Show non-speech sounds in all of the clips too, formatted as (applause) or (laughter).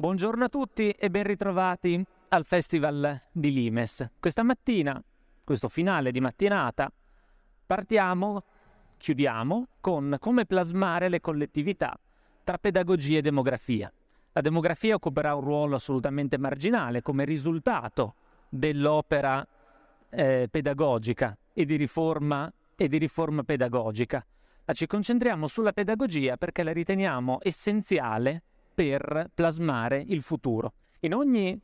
Buongiorno a tutti e ben ritrovati al Festival di Limes. Questa mattina, questo finale di mattinata, partiamo, chiudiamo con come plasmare le collettività tra pedagogia e demografia. La demografia occuperà un ruolo assolutamente marginale come risultato dell'opera eh, pedagogica e di, riforma, e di riforma pedagogica. Ma ci concentriamo sulla pedagogia perché la riteniamo essenziale per plasmare il futuro. In ogni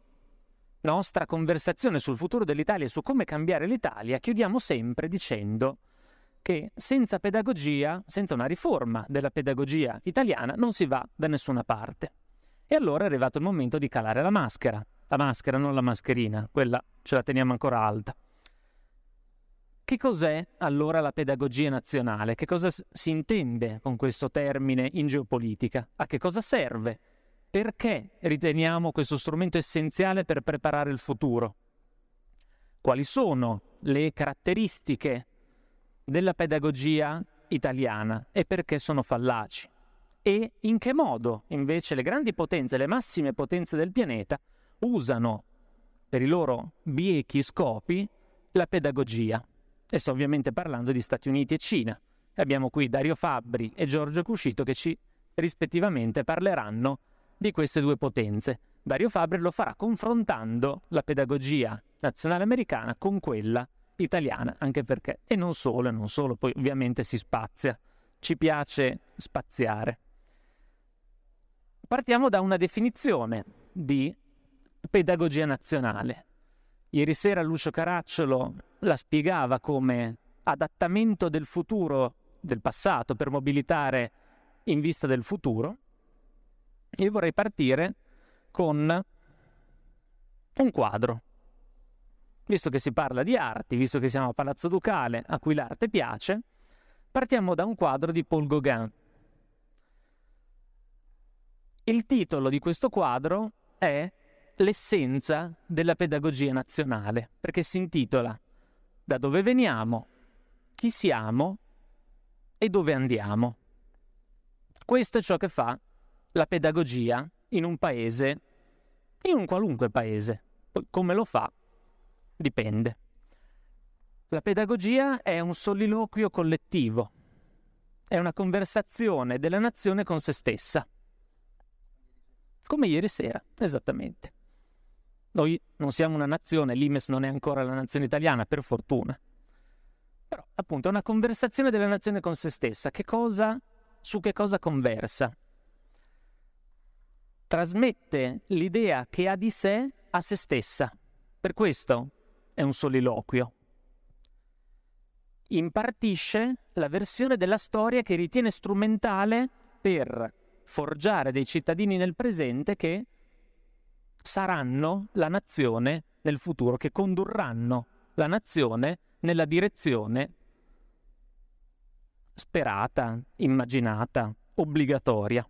nostra conversazione sul futuro dell'Italia e su come cambiare l'Italia, chiudiamo sempre dicendo che senza pedagogia, senza una riforma della pedagogia italiana, non si va da nessuna parte. E allora è arrivato il momento di calare la maschera. La maschera, non la mascherina, quella ce la teniamo ancora alta. Che cos'è allora la pedagogia nazionale? Che cosa si intende con questo termine in geopolitica? A che cosa serve? Perché riteniamo questo strumento essenziale per preparare il futuro? Quali sono le caratteristiche della pedagogia italiana e perché sono fallaci? E in che modo invece le grandi potenze, le massime potenze del pianeta usano per i loro biechi scopi la pedagogia? E sto ovviamente parlando di Stati Uniti e Cina. Abbiamo qui Dario Fabbri e Giorgio Cuscito che ci rispettivamente parleranno di queste due potenze. Dario Fabbri lo farà confrontando la pedagogia nazionale americana con quella italiana, anche perché, e non solo, e non solo, poi ovviamente si spazia, ci piace spaziare. Partiamo da una definizione di pedagogia nazionale. Ieri sera Lucio Caracciolo la spiegava come adattamento del futuro, del passato, per mobilitare in vista del futuro. Io vorrei partire con un quadro. Visto che si parla di arti, visto che siamo a Palazzo Ducale, a cui l'arte piace, partiamo da un quadro di Paul Gauguin. Il titolo di questo quadro è l'essenza della pedagogia nazionale, perché si intitola Da dove veniamo, chi siamo e dove andiamo. Questo è ciò che fa la pedagogia in un paese, in un qualunque paese. Poi come lo fa dipende. La pedagogia è un soliloquio collettivo, è una conversazione della nazione con se stessa. Come ieri sera, esattamente. Noi non siamo una nazione, l'Imes non è ancora la nazione italiana, per fortuna. Però, appunto, è una conversazione della nazione con se stessa. Che cosa, su che cosa conversa? Trasmette l'idea che ha di sé a se stessa. Per questo è un soliloquio. Impartisce la versione della storia che ritiene strumentale per forgiare dei cittadini nel presente che saranno la nazione nel futuro, che condurranno la nazione nella direzione sperata, immaginata, obbligatoria.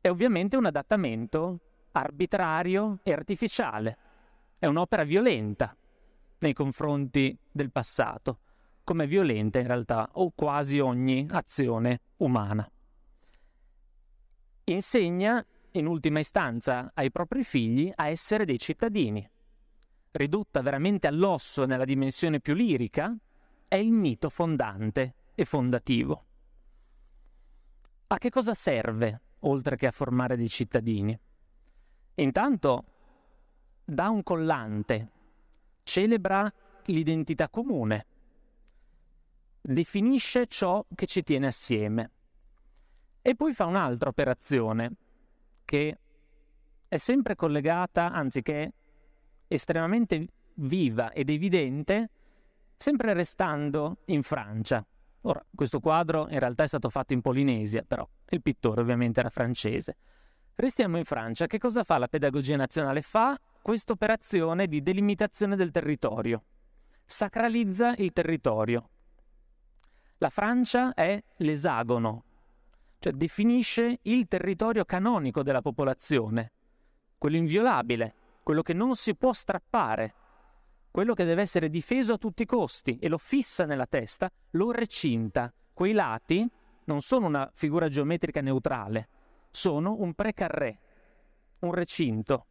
È ovviamente un adattamento arbitrario e artificiale, è un'opera violenta nei confronti del passato, come violenta in realtà o quasi ogni azione umana. Insegna in ultima istanza ai propri figli a essere dei cittadini. Ridotta veramente all'osso nella dimensione più lirica, è il mito fondante e fondativo. A che cosa serve, oltre che a formare dei cittadini? Intanto dà un collante, celebra l'identità comune, definisce ciò che ci tiene assieme e poi fa un'altra operazione, che è sempre collegata, anzi che è estremamente viva ed evidente, sempre restando in Francia. Ora, questo quadro in realtà è stato fatto in Polinesia, però il pittore ovviamente era francese. Restiamo in Francia. Che cosa fa la pedagogia nazionale? Fa questa operazione di delimitazione del territorio. Sacralizza il territorio. La Francia è l'esagono, cioè definisce il territorio canonico della popolazione, quello inviolabile, quello che non si può strappare, quello che deve essere difeso a tutti i costi e lo fissa nella testa, lo recinta. Quei lati non sono una figura geometrica neutrale, sono un precarré, un recinto.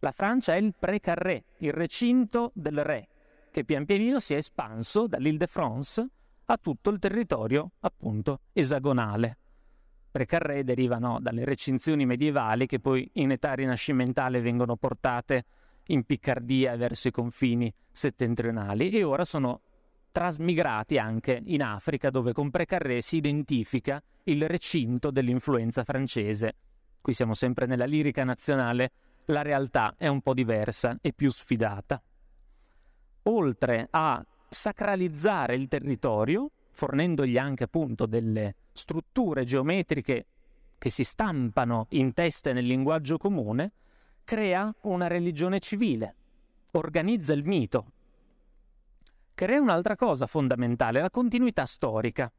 La Francia è il Pré-Carré, il recinto del re, che pian pianino si è espanso dall'Île-de-France a tutto il territorio, appunto, esagonale. Pré-Carré derivano dalle recinzioni medievali che poi in età rinascimentale vengono portate in Piccardia verso i confini settentrionali e ora sono trasmigrati anche in Africa dove con Pré-Carré si identifica il recinto dell'influenza francese. Qui siamo sempre nella lirica nazionale, la realtà è un po' diversa e più sfidata. Oltre a sacralizzare il territorio, fornendogli anche appunto delle strutture geometriche che si stampano in testa e nel linguaggio comune, crea una religione civile, organizza il mito, crea un'altra cosa fondamentale, la continuità storica.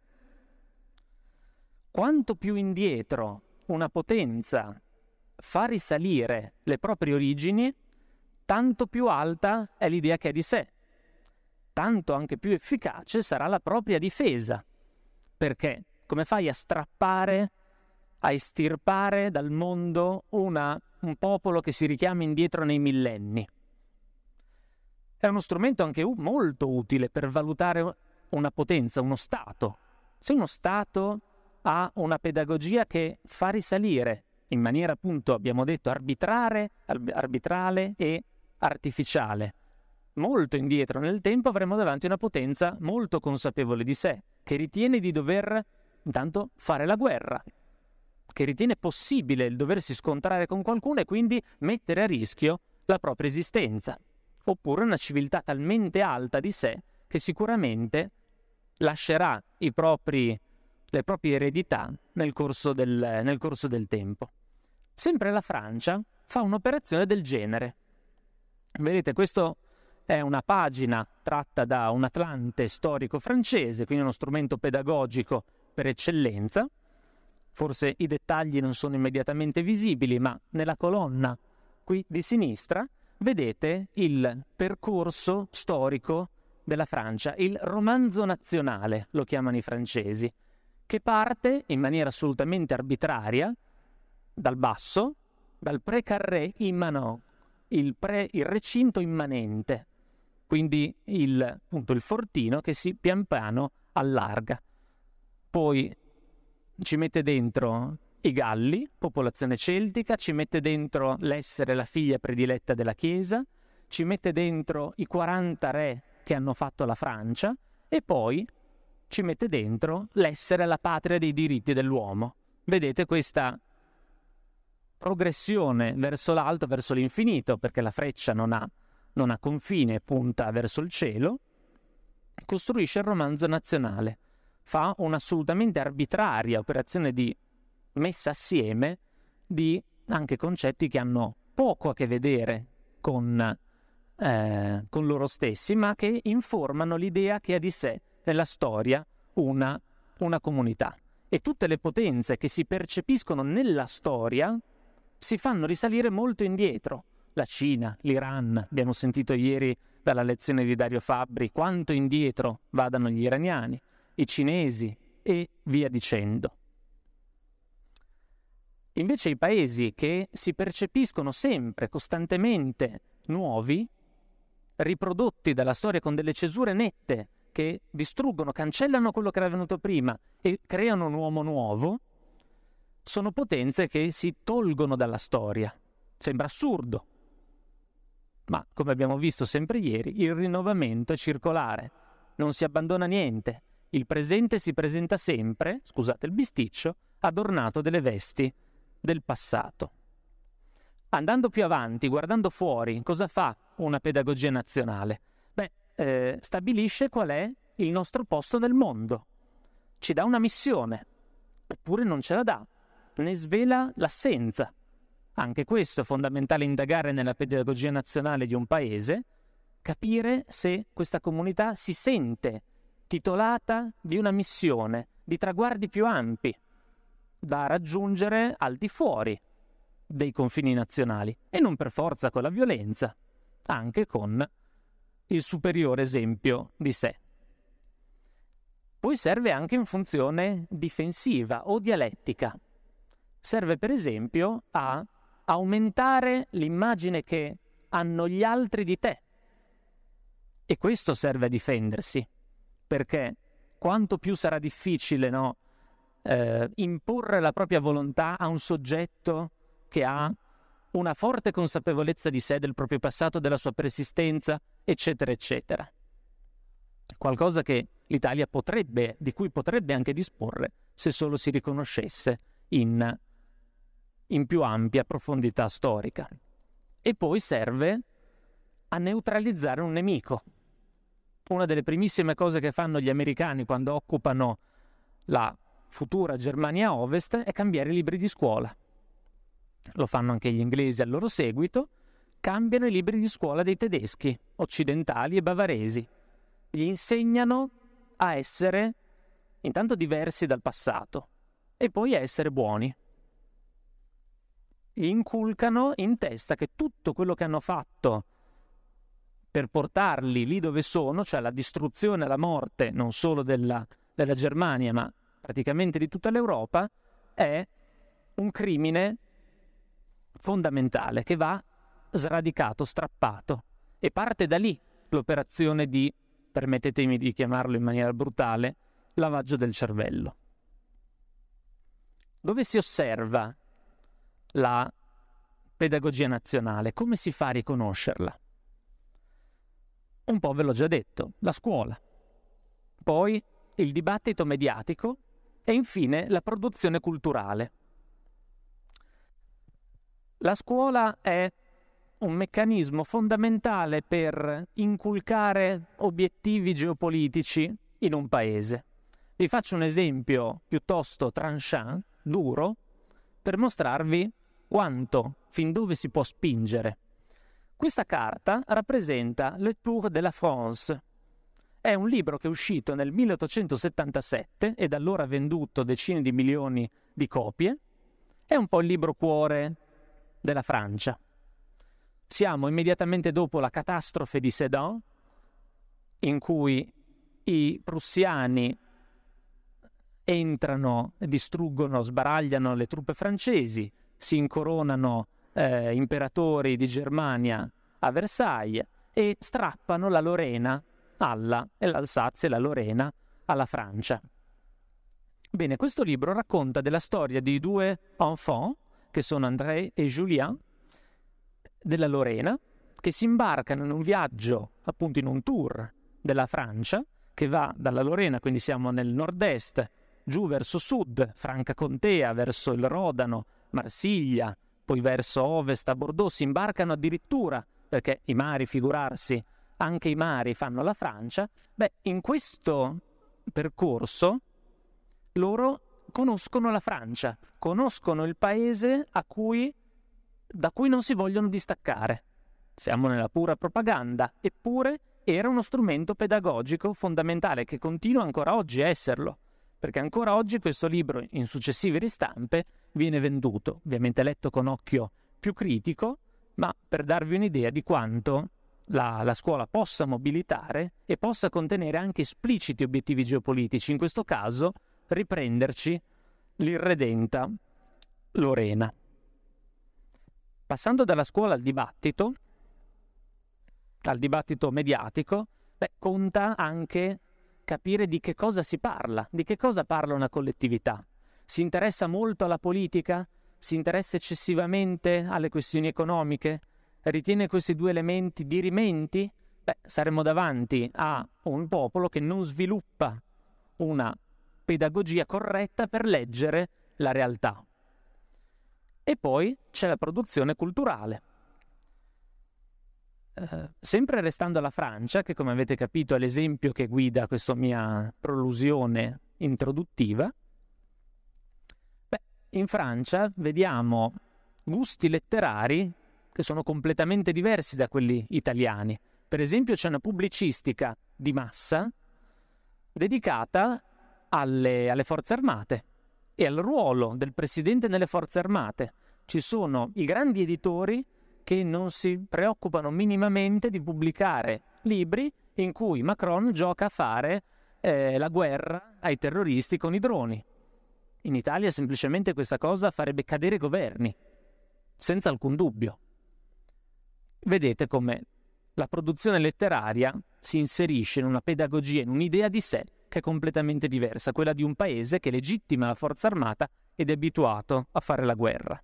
Quanto più indietro una potenza fa risalire le proprie origini, tanto più alta è l'idea che è di sé, tanto anche più efficace sarà la propria difesa. Perché? Come fai a strappare, a estirpare dal mondo una, un popolo che si richiama indietro nei millenni? È uno strumento anche molto utile per valutare una potenza, uno Stato. Se uno Stato ha una pedagogia che fa risalire in maniera appunto, abbiamo detto, arbitrare, arbitrale e artificiale, molto indietro nel tempo avremo davanti una potenza molto consapevole di sé, che ritiene di dover intanto fare la guerra, che ritiene possibile il doversi scontrare con qualcuno e quindi mettere a rischio la propria esistenza, oppure una civiltà talmente alta di sé che sicuramente lascerà propri, le proprie eredità nel corso, del, nel corso del tempo. Sempre la Francia fa un'operazione del genere. Vedete, questo è una pagina tratta da un Atlante storico francese, quindi uno strumento pedagogico per eccellenza. Forse i dettagli non sono immediatamente visibili, ma nella colonna qui di sinistra vedete il percorso storico della Francia, il romanzo nazionale, lo chiamano i francesi, che parte in maniera assolutamente arbitraria dal basso, dal pre-carré immanent, il, pre, il recinto immanente, quindi il, appunto, il fortino che si pian piano allarga. Poi ci mette dentro i Galli, popolazione celtica, ci mette dentro l'essere la figlia prediletta della Chiesa, ci mette dentro i 40 re che hanno fatto la Francia e poi ci mette dentro l'essere la patria dei diritti dell'uomo. Vedete questa progressione verso l'alto, verso l'infinito, perché la freccia non ha non ha confine, punta verso il cielo, costruisce il romanzo nazionale. Fa un'assolutamente arbitraria operazione di messa assieme di anche concetti che hanno poco a che vedere con, eh, con loro stessi, ma che informano l'idea che ha di sé nella storia una, una comunità. E tutte le potenze che si percepiscono nella storia si fanno risalire molto indietro la Cina, l'Iran, abbiamo sentito ieri dalla lezione di Dario Fabbri quanto indietro vadano gli iraniani, i cinesi e via dicendo. Invece i paesi che si percepiscono sempre, costantemente nuovi, riprodotti dalla storia con delle cesure nette, che distruggono, cancellano quello che era venuto prima e creano un uomo nuovo, sono potenze che si tolgono dalla storia. Sembra assurdo, ma, come abbiamo visto sempre ieri, il rinnovamento è circolare, non si abbandona niente. Il presente si presenta sempre, scusate il bisticcio, adornato delle vesti del passato. Andando più avanti, guardando fuori, cosa fa una pedagogia nazionale? Beh, eh, stabilisce qual è il nostro posto nel mondo, ci dà una missione, oppure non ce la dà, ne svela l'assenza. Anche questo è fondamentale indagare nella pedagogia nazionale di un paese, capire se questa comunità si sente titolata di una missione, di traguardi più ampi da raggiungere al di fuori dei confini nazionali e non per forza con la violenza, anche con il superiore esempio di sé. Poi serve anche in funzione difensiva o dialettica. Serve per esempio a aumentare l'immagine che hanno gli altri di te. E questo serve a difendersi, perché quanto più sarà difficile no, eh, imporre la propria volontà a un soggetto che ha una forte consapevolezza di sé, del proprio passato, della sua persistenza, eccetera, eccetera. Qualcosa che l'Italia potrebbe, di cui potrebbe anche disporre se solo si riconoscesse in, in più ampia profondità storica. E poi serve a neutralizzare un nemico. Una delle primissime cose che fanno gli americani quando occupano la futura Germania Ovest è cambiare i libri di scuola. Lo fanno anche gli inglesi al loro seguito, cambiano i libri di scuola dei tedeschi, occidentali e bavaresi. Gli insegnano a essere intanto diversi dal passato e poi a essere buoni. Inculcano in testa che tutto quello che hanno fatto per portarli lì dove sono, cioè la distruzione e la morte non solo della, della Germania, ma praticamente di tutta l'Europa, è un crimine fondamentale che va sradicato, strappato. E parte da lì l'operazione di, permettetemi di chiamarlo in maniera brutale, lavaggio del cervello. Dove si osserva la pedagogia nazionale? Come si fa a riconoscerla? Un po' ve l'ho già detto, la scuola. Poi il dibattito mediatico e infine la produzione culturale. La scuola è un meccanismo fondamentale per inculcare obiettivi geopolitici in un paese. Vi faccio un esempio piuttosto tranchant, duro, per mostrarvi quanto, fin dove si può spingere. Questa carta rappresenta Le Tour de la France. È un libro che è uscito nel 1877 e da allora ha venduto decine di milioni di copie. È un po' il libro cuore della Francia. Siamo immediatamente dopo la catastrofe di Sedan, in cui i prussiani entrano, distruggono, sbaragliano le truppe francesi, si incoronano eh, imperatori di Germania a Versailles e strappano la Lorena alla, e l'Alsazia e la Lorena alla Francia. Bene, questo libro racconta della storia di due enfants che sono André e Julien, della Lorena, che si imbarcano in un viaggio, appunto in un tour della Francia, che va dalla Lorena, quindi siamo nel nord-est, giù verso sud, Franca Contea, verso il Rodano, Marsiglia, poi verso ovest a Bordeaux, si imbarcano addirittura, perché i mari, figurarsi, anche i mari fanno la Francia, beh, in questo percorso loro conoscono la Francia, conoscono il paese cui, da cui non si vogliono distaccare. Siamo nella pura propaganda, eppure era uno strumento pedagogico fondamentale che continua ancora oggi a esserlo, perché ancora oggi questo libro in successive ristampe viene venduto, ovviamente letto con occhio più critico, ma per darvi un'idea di quanto la, la, scuola possa mobilitare e possa contenere anche espliciti obiettivi geopolitici, in questo caso riprenderci l'irredenta Lorena. Passando dalla scuola al dibattito, al dibattito mediatico, beh, conta anche capire di che cosa si parla, di che cosa parla una collettività. Si interessa molto alla politica? Si interessa eccessivamente alle questioni economiche? Ritiene questi due elementi dirimenti? Beh, saremmo davanti a un popolo che non sviluppa una pedagogia corretta per leggere la realtà. E poi c'è la produzione culturale. Uh, sempre restando alla Francia, che come avete capito è l'esempio che guida questa mia prolusione introduttiva, beh, in Francia vediamo gusti letterari che sono completamente diversi da quelli italiani. Per esempio c'è una pubblicistica di massa dedicata alle, alle forze armate e al ruolo del presidente nelle forze armate. Ci sono i grandi editori che non si preoccupano minimamente di pubblicare libri in cui Macron gioca a fare eh, la guerra ai terroristi con i droni. In Italia semplicemente questa cosa farebbe cadere i governi. senza alcun dubbio. Vedete come la produzione letteraria si inserisce in una pedagogia, in un'idea di sé che è completamente diversa, quella di un paese che legittima la forza armata ed è abituato a fare la guerra.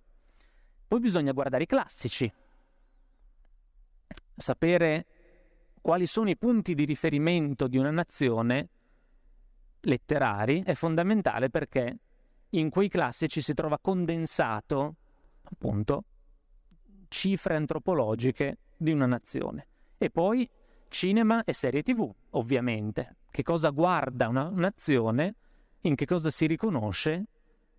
Poi bisogna guardare i classici, sapere quali sono i punti di riferimento di una nazione letterari è fondamentale perché in quei classici si trova condensato appunto cifre antropologiche di una nazione. E poi cinema e serie tv, ovviamente. Che cosa guarda una nazione, in che cosa si riconosce,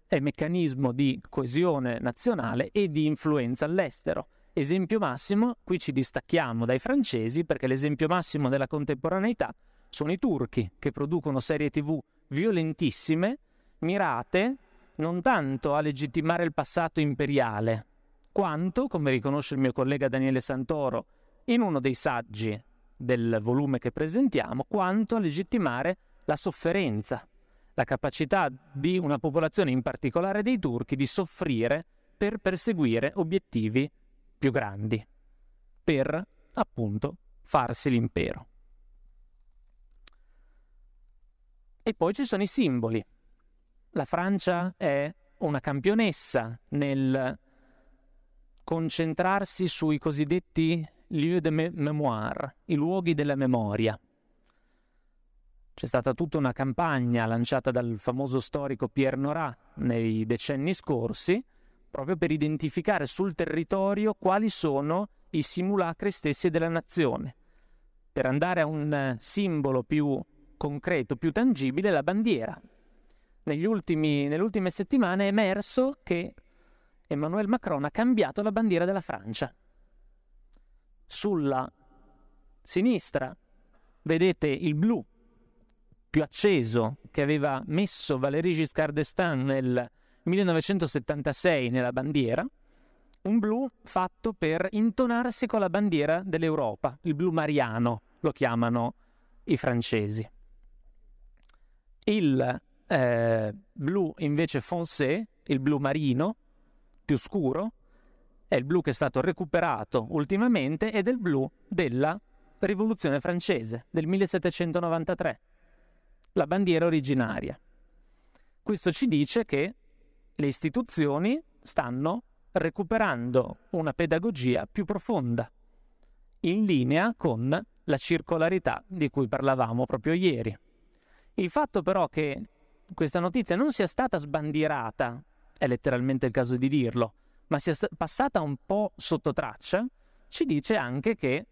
è meccanismo di coesione nazionale e di influenza all'estero. Esempio massimo, qui ci distacchiamo dai francesi perché l'esempio massimo della contemporaneità sono i turchi che producono serie tv violentissime, mirate non tanto a legittimare il passato imperiale, quanto, come riconosce il mio collega Daniele Santoro in uno dei saggi del volume che presentiamo, quanto a legittimare la sofferenza, la capacità di una popolazione, in particolare dei turchi, di soffrire per perseguire obiettivi più grandi, per appunto farsi l'impero. E poi ci sono i simboli. La Francia è una campionessa nel concentrarsi sui cosiddetti lieu de mémoire, i luoghi della memoria. C'è stata tutta una campagna lanciata dal famoso storico Pierre Nora nei decenni scorsi, proprio per identificare sul territorio quali sono i simulacri stessi della nazione, per andare a un simbolo più concreto, più tangibile, la bandiera. Ultimi, nelle ultime settimane è emerso che Emmanuel Macron ha cambiato la bandiera della Francia sulla sinistra vedete il blu più acceso che aveva messo Valéry Giscard d'Estaing nel 1976 nella bandiera, un blu fatto per intonarsi con la bandiera dell'Europa, il blu mariano lo chiamano i francesi. Il eh, blu invece foncé, il blu marino, più scuro, è il blu che è stato recuperato ultimamente ed è il blu della rivoluzione francese del 1793, la bandiera originaria. Questo ci dice che le istituzioni stanno recuperando una pedagogia più profonda, in linea con la circolarità di cui parlavamo proprio ieri. Il fatto però che questa notizia non sia stata sbandierata, è letteralmente il caso di dirlo, ma sia passata un po' sotto traccia, ci dice anche che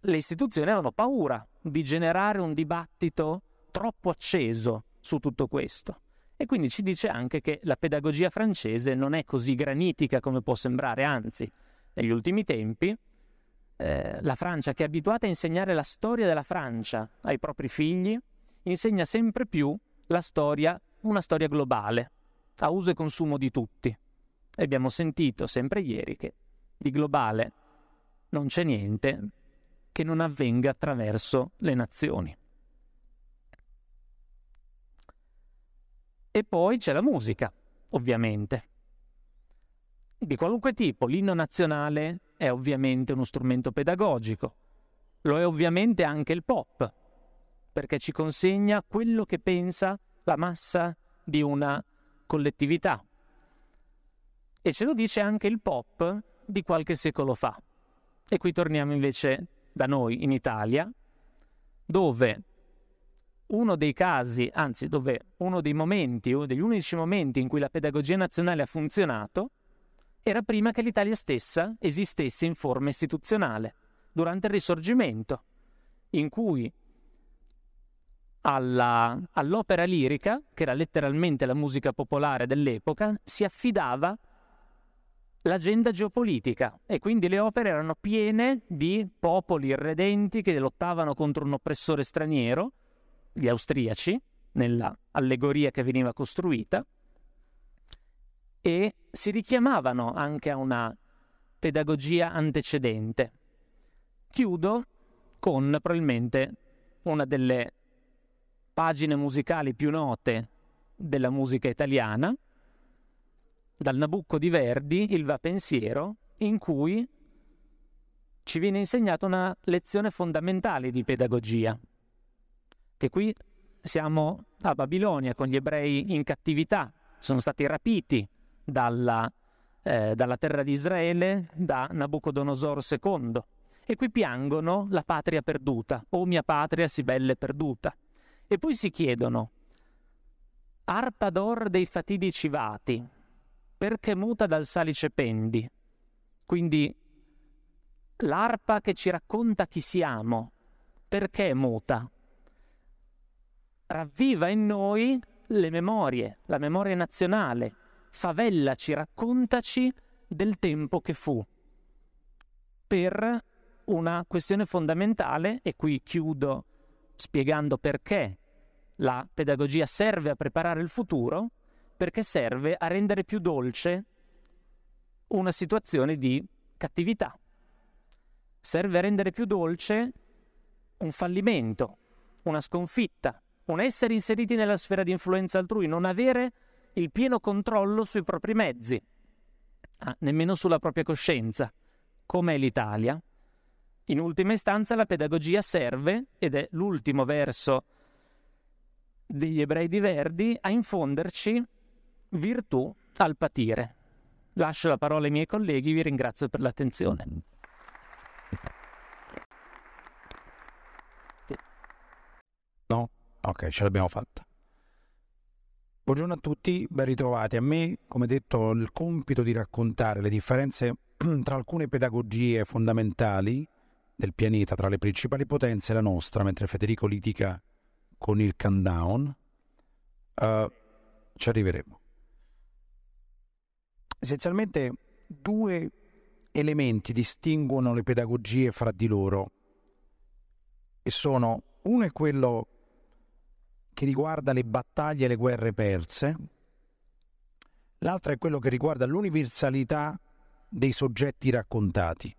le istituzioni avevano paura di generare un dibattito troppo acceso su tutto questo. E quindi ci dice anche che la pedagogia francese non è così granitica come può sembrare, anzi, negli ultimi tempi eh, la Francia, che è abituata a insegnare la storia della Francia ai propri figli, insegna sempre più la storia, una storia globale, a uso e consumo di tutti. E abbiamo sentito sempre ieri che di globale non c'è niente che non avvenga attraverso le nazioni. E poi c'è la musica, ovviamente. Di qualunque tipo, l'inno nazionale è ovviamente uno strumento pedagogico, lo è ovviamente anche il pop, perché ci consegna quello che pensa la massa di una collettività, e ce lo dice anche il pop di qualche secolo fa. E qui torniamo invece da noi in Italia, dove uno dei casi, anzi dove uno dei momenti, uno degli unici momenti in cui la pedagogia nazionale ha funzionato, era prima che l'Italia stessa esistesse in forma istituzionale, durante il Risorgimento, in cui alla, all'opera lirica, che era letteralmente la musica popolare dell'epoca, si affidava l'agenda geopolitica e quindi le opere erano piene di popoli irredenti che lottavano contro un oppressore straniero, gli austriaci, nella allegoria che veniva costruita, e si richiamavano anche a una pedagogia antecedente. Chiudo con probabilmente una delle pagine musicali più note della musica italiana, dal Nabucco di Verdi, il Va Pensiero, in cui ci viene insegnata una lezione fondamentale di pedagogia, che qui siamo a Babilonia con gli ebrei in cattività, sono stati rapiti dalla, eh, dalla terra di Israele da Nabucodonosor II e qui piangono la patria perduta, o mia patria si belle perduta. E poi si chiedono, arpa d'or dei fatidici vati, perché muta dal salice pendi? Quindi l'arpa che ci racconta chi siamo, perché muta? Ravviva in noi le memorie, la memoria nazionale, favellaci, raccontaci del tempo che fu. Per una questione fondamentale, e qui chiudo spiegando perché la pedagogia serve a preparare il futuro, perché serve a rendere più dolce una situazione di cattività. Serve a rendere più dolce un fallimento, una sconfitta, un essere inseriti nella sfera di influenza altrui, non avere il pieno controllo sui propri mezzi, ah, nemmeno sulla propria coscienza, come è l'Italia. In ultima istanza la pedagogia serve, ed è l'ultimo verso degli ebrei di Verdi, a infonderci virtù al patire. Lascio la parola ai miei colleghi, vi ringrazio per l'attenzione. No? Ok, ce l'abbiamo fatta. Buongiorno a tutti, ben ritrovati. A me, come detto, il compito di raccontare le differenze (clears throat) tra alcune pedagogie fondamentali del pianeta, tra le principali potenze e la nostra, mentre Federico litiga con il countdown, uh, ci arriveremo. Essenzialmente due elementi distinguono le pedagogie fra di loro e sono uno è quello che riguarda le battaglie e le guerre perse, l'altro è quello che riguarda l'universalità dei soggetti raccontati.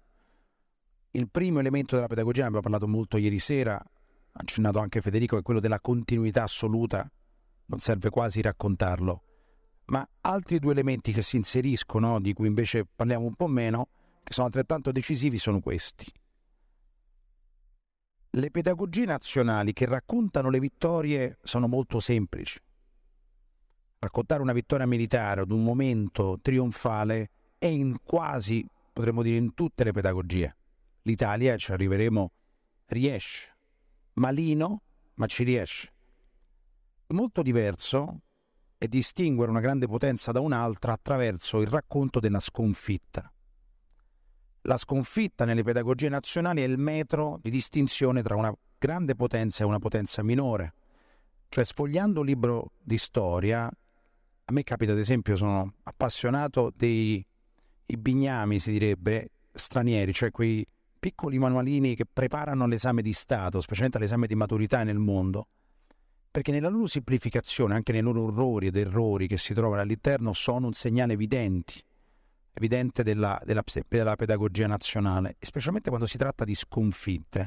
Il primo elemento della pedagogia, ne abbiamo parlato molto ieri sera, accennato anche Federico, è quello della continuità assoluta, non serve quasi raccontarlo. Ma altri due elementi che si inseriscono, di cui invece parliamo un po' meno, che sono altrettanto decisivi, sono questi. Le pedagogie nazionali che raccontano le vittorie sono molto semplici. Raccontare una vittoria militare ad un momento trionfale è in quasi, potremmo dire, in tutte le pedagogie l'Italia, ci arriveremo, riesce. Malino, ma ci riesce. Molto diverso è distinguere una grande potenza da un'altra attraverso il racconto della sconfitta. La sconfitta nelle pedagogie nazionali è il metro di distinzione tra una grande potenza e una potenza minore. Cioè, sfogliando un libro di storia, a me capita, ad esempio, sono appassionato dei bignami, si direbbe, stranieri, cioè quei piccoli manualini che preparano l'esame di Stato, specialmente l'esame di maturità nel mondo, perché nella loro semplificazione, anche nei loro orrori ed errori che si trovano all'interno, sono un segnale evidente, evidente della, della, della pedagogia nazionale, specialmente quando si tratta di sconfitte.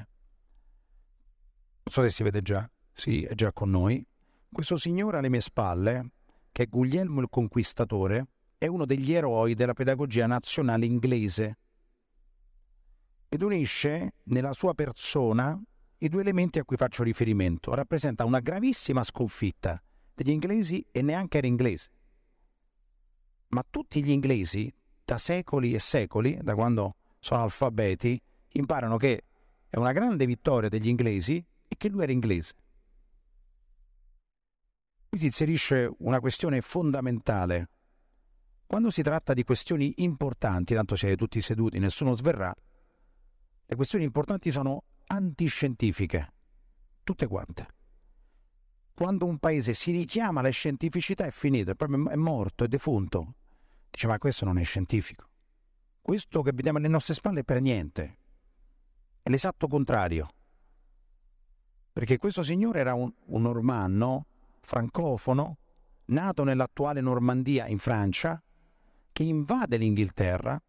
Non so se si vede già, sì, è già con noi. Questo signore alle mie spalle, che è Guglielmo il Conquistatore, è uno degli eroi della pedagogia nazionale inglese ed unisce nella sua persona i due elementi a cui faccio riferimento. Rappresenta una gravissima sconfitta degli inglesi e neanche era inglese. Ma tutti gli inglesi, da secoli e secoli, da quando sono alfabeti, imparano che è una grande vittoria degli inglesi e che lui era inglese. Qui si inserisce una questione fondamentale. Quando si tratta di questioni importanti, tanto siete tutti seduti, nessuno sverrà, le questioni importanti sono antiscientifiche, tutte quante. Quando un paese si richiama alla scientificità è finito, è morto, è defunto. Dice ma questo non è scientifico. Questo che vediamo alle nostre spalle è per niente. È l'esatto contrario. Perché questo signore era un, un normanno, francofono, nato nell'attuale Normandia in Francia, che invade l'Inghilterra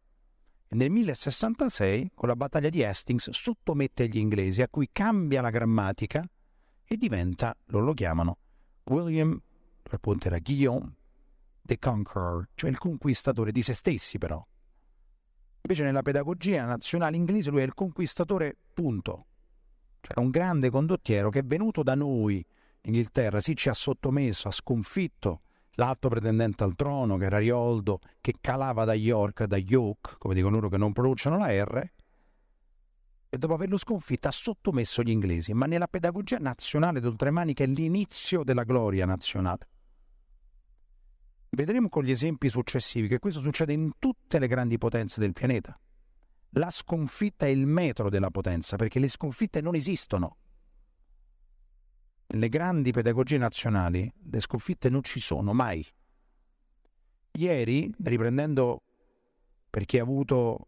e nel 1066, con la battaglia di Hastings, sottomette gli inglesi, a cui cambia la grammatica e diventa, loro lo chiamano, William, il ponte era Guillaume, the conqueror, cioè il conquistatore di se stessi però. Invece nella pedagogia nazionale inglese lui è il conquistatore punto. Cioè un grande condottiero che è venuto da noi in Inghilterra, sì ci ha sottomesso, ha sconfitto l'alto pretendente al trono che era Rioldo, che calava da York, da York, come dicono loro che non pronunciano la R, e dopo averlo sconfitto ha sottomesso gli inglesi, ma nella pedagogia nazionale d'oltremanica è l'inizio della gloria nazionale. Vedremo con gli esempi successivi che questo succede in tutte le grandi potenze del pianeta. La sconfitta è il metro della potenza, perché le sconfitte non esistono. Nelle grandi pedagogie nazionali le sconfitte non ci sono mai. Ieri, riprendendo per chi ha avuto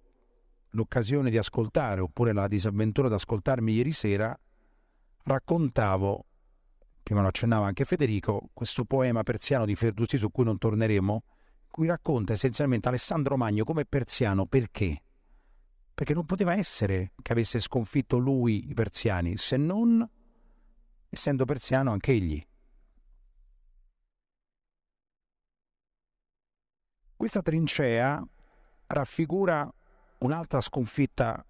l'occasione di ascoltare, oppure la disavventura di ascoltarmi ieri sera, raccontavo, prima lo accennava anche Federico, questo poema persiano di Ferdusi su cui non torneremo, cui racconta essenzialmente Alessandro Magno come persiano perché? Perché non poteva essere che avesse sconfitto lui i persiani, se non essendo persiano anche egli. Questa trincea raffigura un'altra sconfitta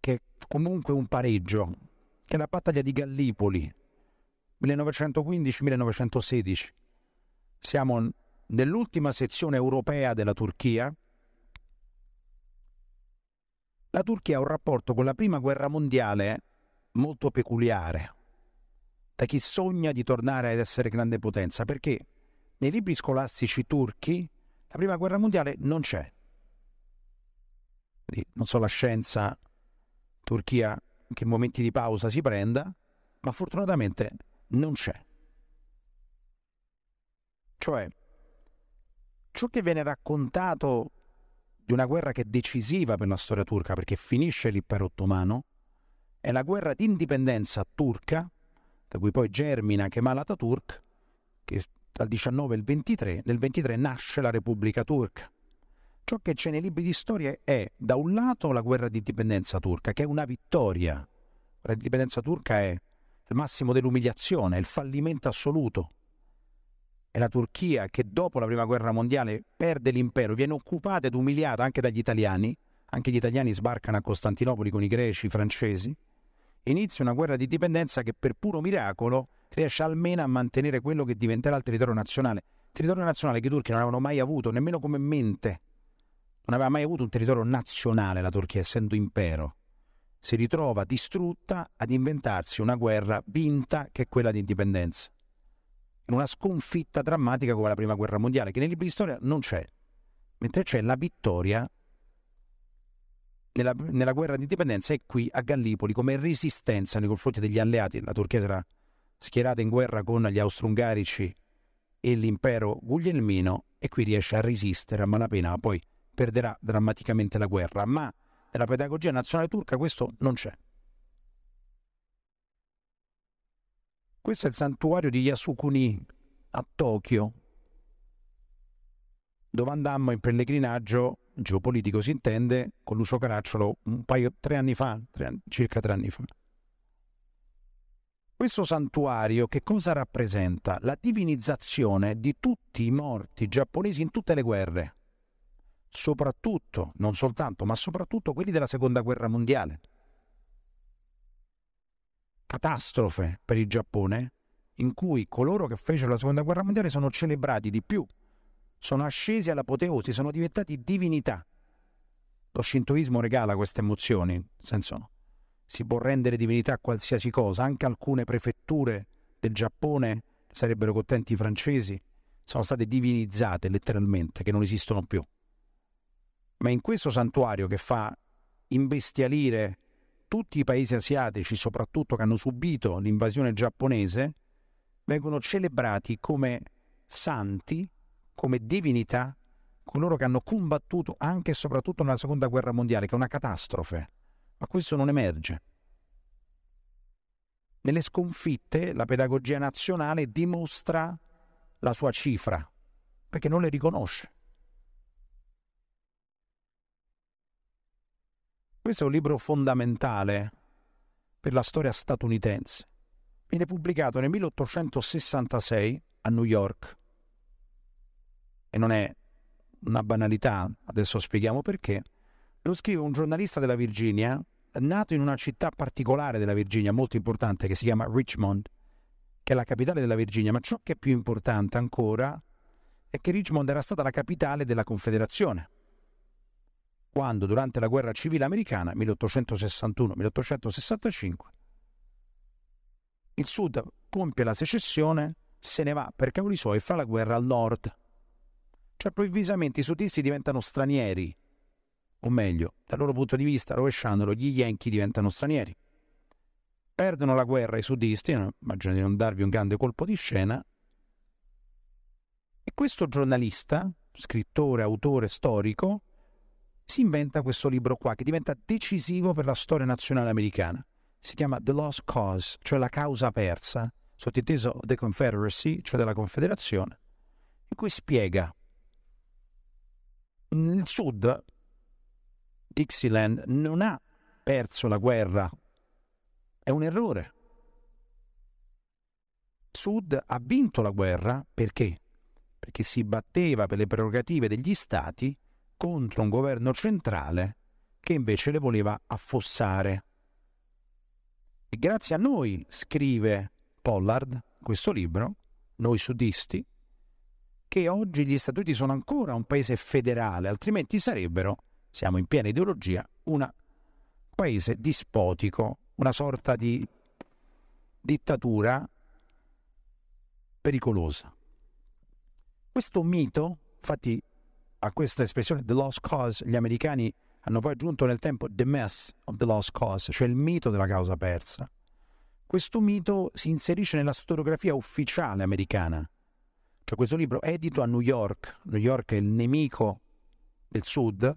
che è comunque un pareggio, che è la battaglia di Gallipoli, 1915-1916. Siamo nell'ultima sezione europea della Turchia. La Turchia ha un rapporto con la prima guerra mondiale molto peculiare, da chi sogna di tornare ad essere grande potenza, perché nei libri scolastici turchi la prima guerra mondiale non c'è non so la scienza Turchia che momenti di pausa si prenda, ma fortunatamente non c'è. Cioè, ciò che viene raccontato di una guerra che è decisiva per la storia turca perché finisce l'impero ottomano, è la guerra di indipendenza turca, da cui poi germina Kemal Atatürk, che il 19 e il 23, nel 23 nasce la Repubblica Turca. Ciò che c'è nei libri di storia è, da un lato, la guerra di indipendenza turca, che è una vittoria. La indipendenza turca è il massimo dell'umiliazione, il fallimento assoluto. È la Turchia che dopo la prima guerra mondiale perde l'impero, viene occupata ed umiliata anche dagli italiani. Anche gli italiani sbarcano a Costantinopoli con i greci, i francesi. Inizia una guerra di indipendenza che per puro miracolo riesce almeno a mantenere quello che diventerà il territorio nazionale. Territorio nazionale che i turchi non avevano mai avuto, nemmeno come mente non aveva mai avuto un territorio nazionale la Turchia, essendo impero. Si ritrova distrutta ad inventarsi una guerra vinta che è quella di indipendenza. In una sconfitta drammatica come la prima guerra mondiale, che nei libri di storia non c'è, mentre c'è la vittoria nella, nella guerra di indipendenza e qui a Gallipoli come resistenza nei confronti degli alleati. La Turchia era schierata in guerra con gli austro-ungarici e l'impero guglielmino e qui riesce a resistere a malapena, poi perderà drammaticamente la guerra, ma nella pedagogia nazionale turca questo non c'è. Questo è il santuario di Yasukuni a Tokyo, dove andammo in pellegrinaggio geopolitico, si intende, con Lucio Caracciolo un paio, tre anni fa, tre circa tre anni fa. Questo santuario che cosa rappresenta? La divinizzazione di tutti i morti giapponesi in tutte le guerre soprattutto, non soltanto, ma soprattutto quelli della seconda guerra mondiale. Catastrofe per il Giappone, in cui coloro che fecero la seconda guerra mondiale sono celebrati di più, sono ascesi all'apoteosi, sono diventati divinità. Lo shintoismo regala queste emozioni, senso si può rendere divinità a qualsiasi cosa, anche alcune prefetture del Giappone, sarebbero contenti i francesi, sono state divinizzate letteralmente, che non esistono più ma in questo santuario che fa imbestialire tutti i paesi asiatici, soprattutto che hanno subito l'invasione giapponese, vengono celebrati come santi, come divinità, coloro che hanno combattuto anche e soprattutto nella seconda guerra mondiale, che è una catastrofe. Ma questo non emerge. Nelle sconfitte la pedagogia nazionale dimostra la sua cifra, perché non le riconosce. Questo è un libro fondamentale per la storia statunitense. Viene pubblicato nel 1866 a New York e non è una banalità, adesso spieghiamo perché, lo scrive un giornalista della Virginia, nato in una città particolare della Virginia, molto importante, che si chiama Richmond, che è la capitale della Virginia, ma ciò che è più importante ancora è che Richmond era stata la capitale della Confederazione. Quando durante la guerra civile americana, 1861-1865, il Sud compie la secessione, se ne va per cavoli suoi e fa la guerra al nord. Cioè improvvisamente i sudisti diventano stranieri, o meglio, dal loro punto di vista, rovesciandolo, gli Yankee diventano stranieri. Perdono la guerra i sudisti, immagino di non darvi un grande colpo di scena, e questo giornalista, scrittore, autore, storico, si inventa questo libro qua che diventa decisivo per la storia nazionale americana. Si chiama The Lost Cause, cioè la causa persa, sottinteso The Confederacy, cioè della Confederazione, in cui spiega nel sud Dixieland non ha perso la guerra, è un errore. Sud ha vinto la guerra perché? perché si batteva per le prerogative degli stati contro un governo centrale che invece le voleva affossare. E grazie a noi, scrive Pollard, questo libro, noi sudisti, che oggi gli Stati Uniti sono ancora un paese federale, altrimenti sarebbero, siamo in piena ideologia, un paese dispotico, una sorta di dittatura pericolosa. Questo mito, infatti a questa espressione The Lost Cause gli americani hanno poi aggiunto nel tempo The Myth of the Lost Cause, cioè il mito della causa persa. Questo mito si inserisce nella storiografia ufficiale americana. Cioè questo libro edito a New York, New York è il nemico del Sud,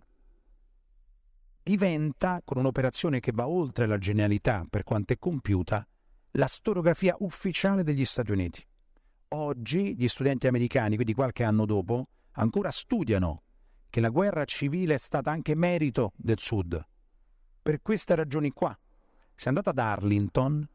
diventa, con un'operazione che va oltre la genialità per quanto è compiuta, la storiografia ufficiale degli Stati Uniti oggi gli studenti americani, quindi qualche anno dopo, ancora studiano che la guerra civile è stata anche merito del Sud. Per queste ragioni qua. Se andate ad Arlington,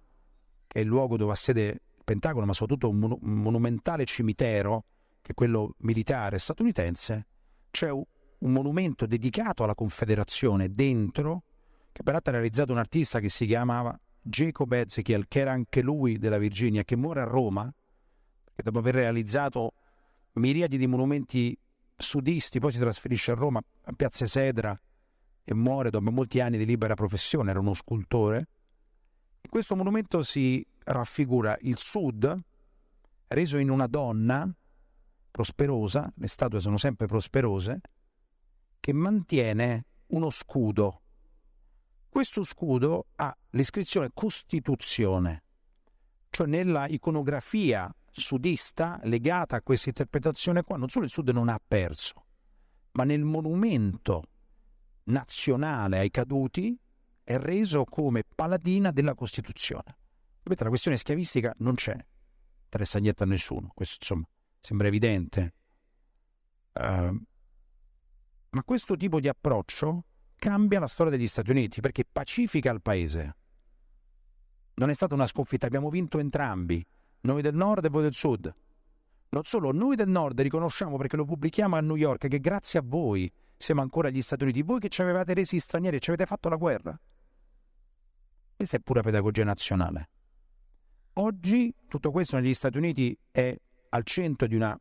che è il luogo dove ha sede il Pentagono, ma soprattutto un, mon- un monumentale cimitero, che è quello militare statunitense, c'è un, un monumento dedicato alla Confederazione dentro, che peraltro ha realizzato un artista che si chiamava Jacob Ezekiel, che era anche lui della Virginia, che muore a Roma che dopo aver realizzato miriadi di monumenti sudisti poi si trasferisce a Roma, a Piazza Sedra e muore dopo molti anni di libera professione, era uno scultore. In questo monumento si raffigura il sud reso in una donna prosperosa, le statue sono sempre prosperose, che mantiene uno scudo. Questo scudo ha l'iscrizione Costituzione, cioè nella iconografia sudista legata a questa interpretazione qua, non solo il Sud non ha perso, ma nel monumento nazionale ai caduti è reso come paladina della Costituzione. Vedete, la questione schiavistica non c'è, interessa niente a nessuno, questo insomma sembra evidente. Uh, ma questo tipo di approccio cambia la storia degli Stati Uniti perché pacifica il paese. Non è stata una sconfitta, abbiamo vinto entrambi noi del nord e voi del sud. Non solo, noi del nord riconosciamo perché lo pubblichiamo a New York che grazie a voi siamo ancora agli Stati Uniti, voi che ci avevate resi stranieri e ci avete fatto la guerra. Questa è pura pedagogia nazionale. Oggi tutto questo negli Stati Uniti è al centro di una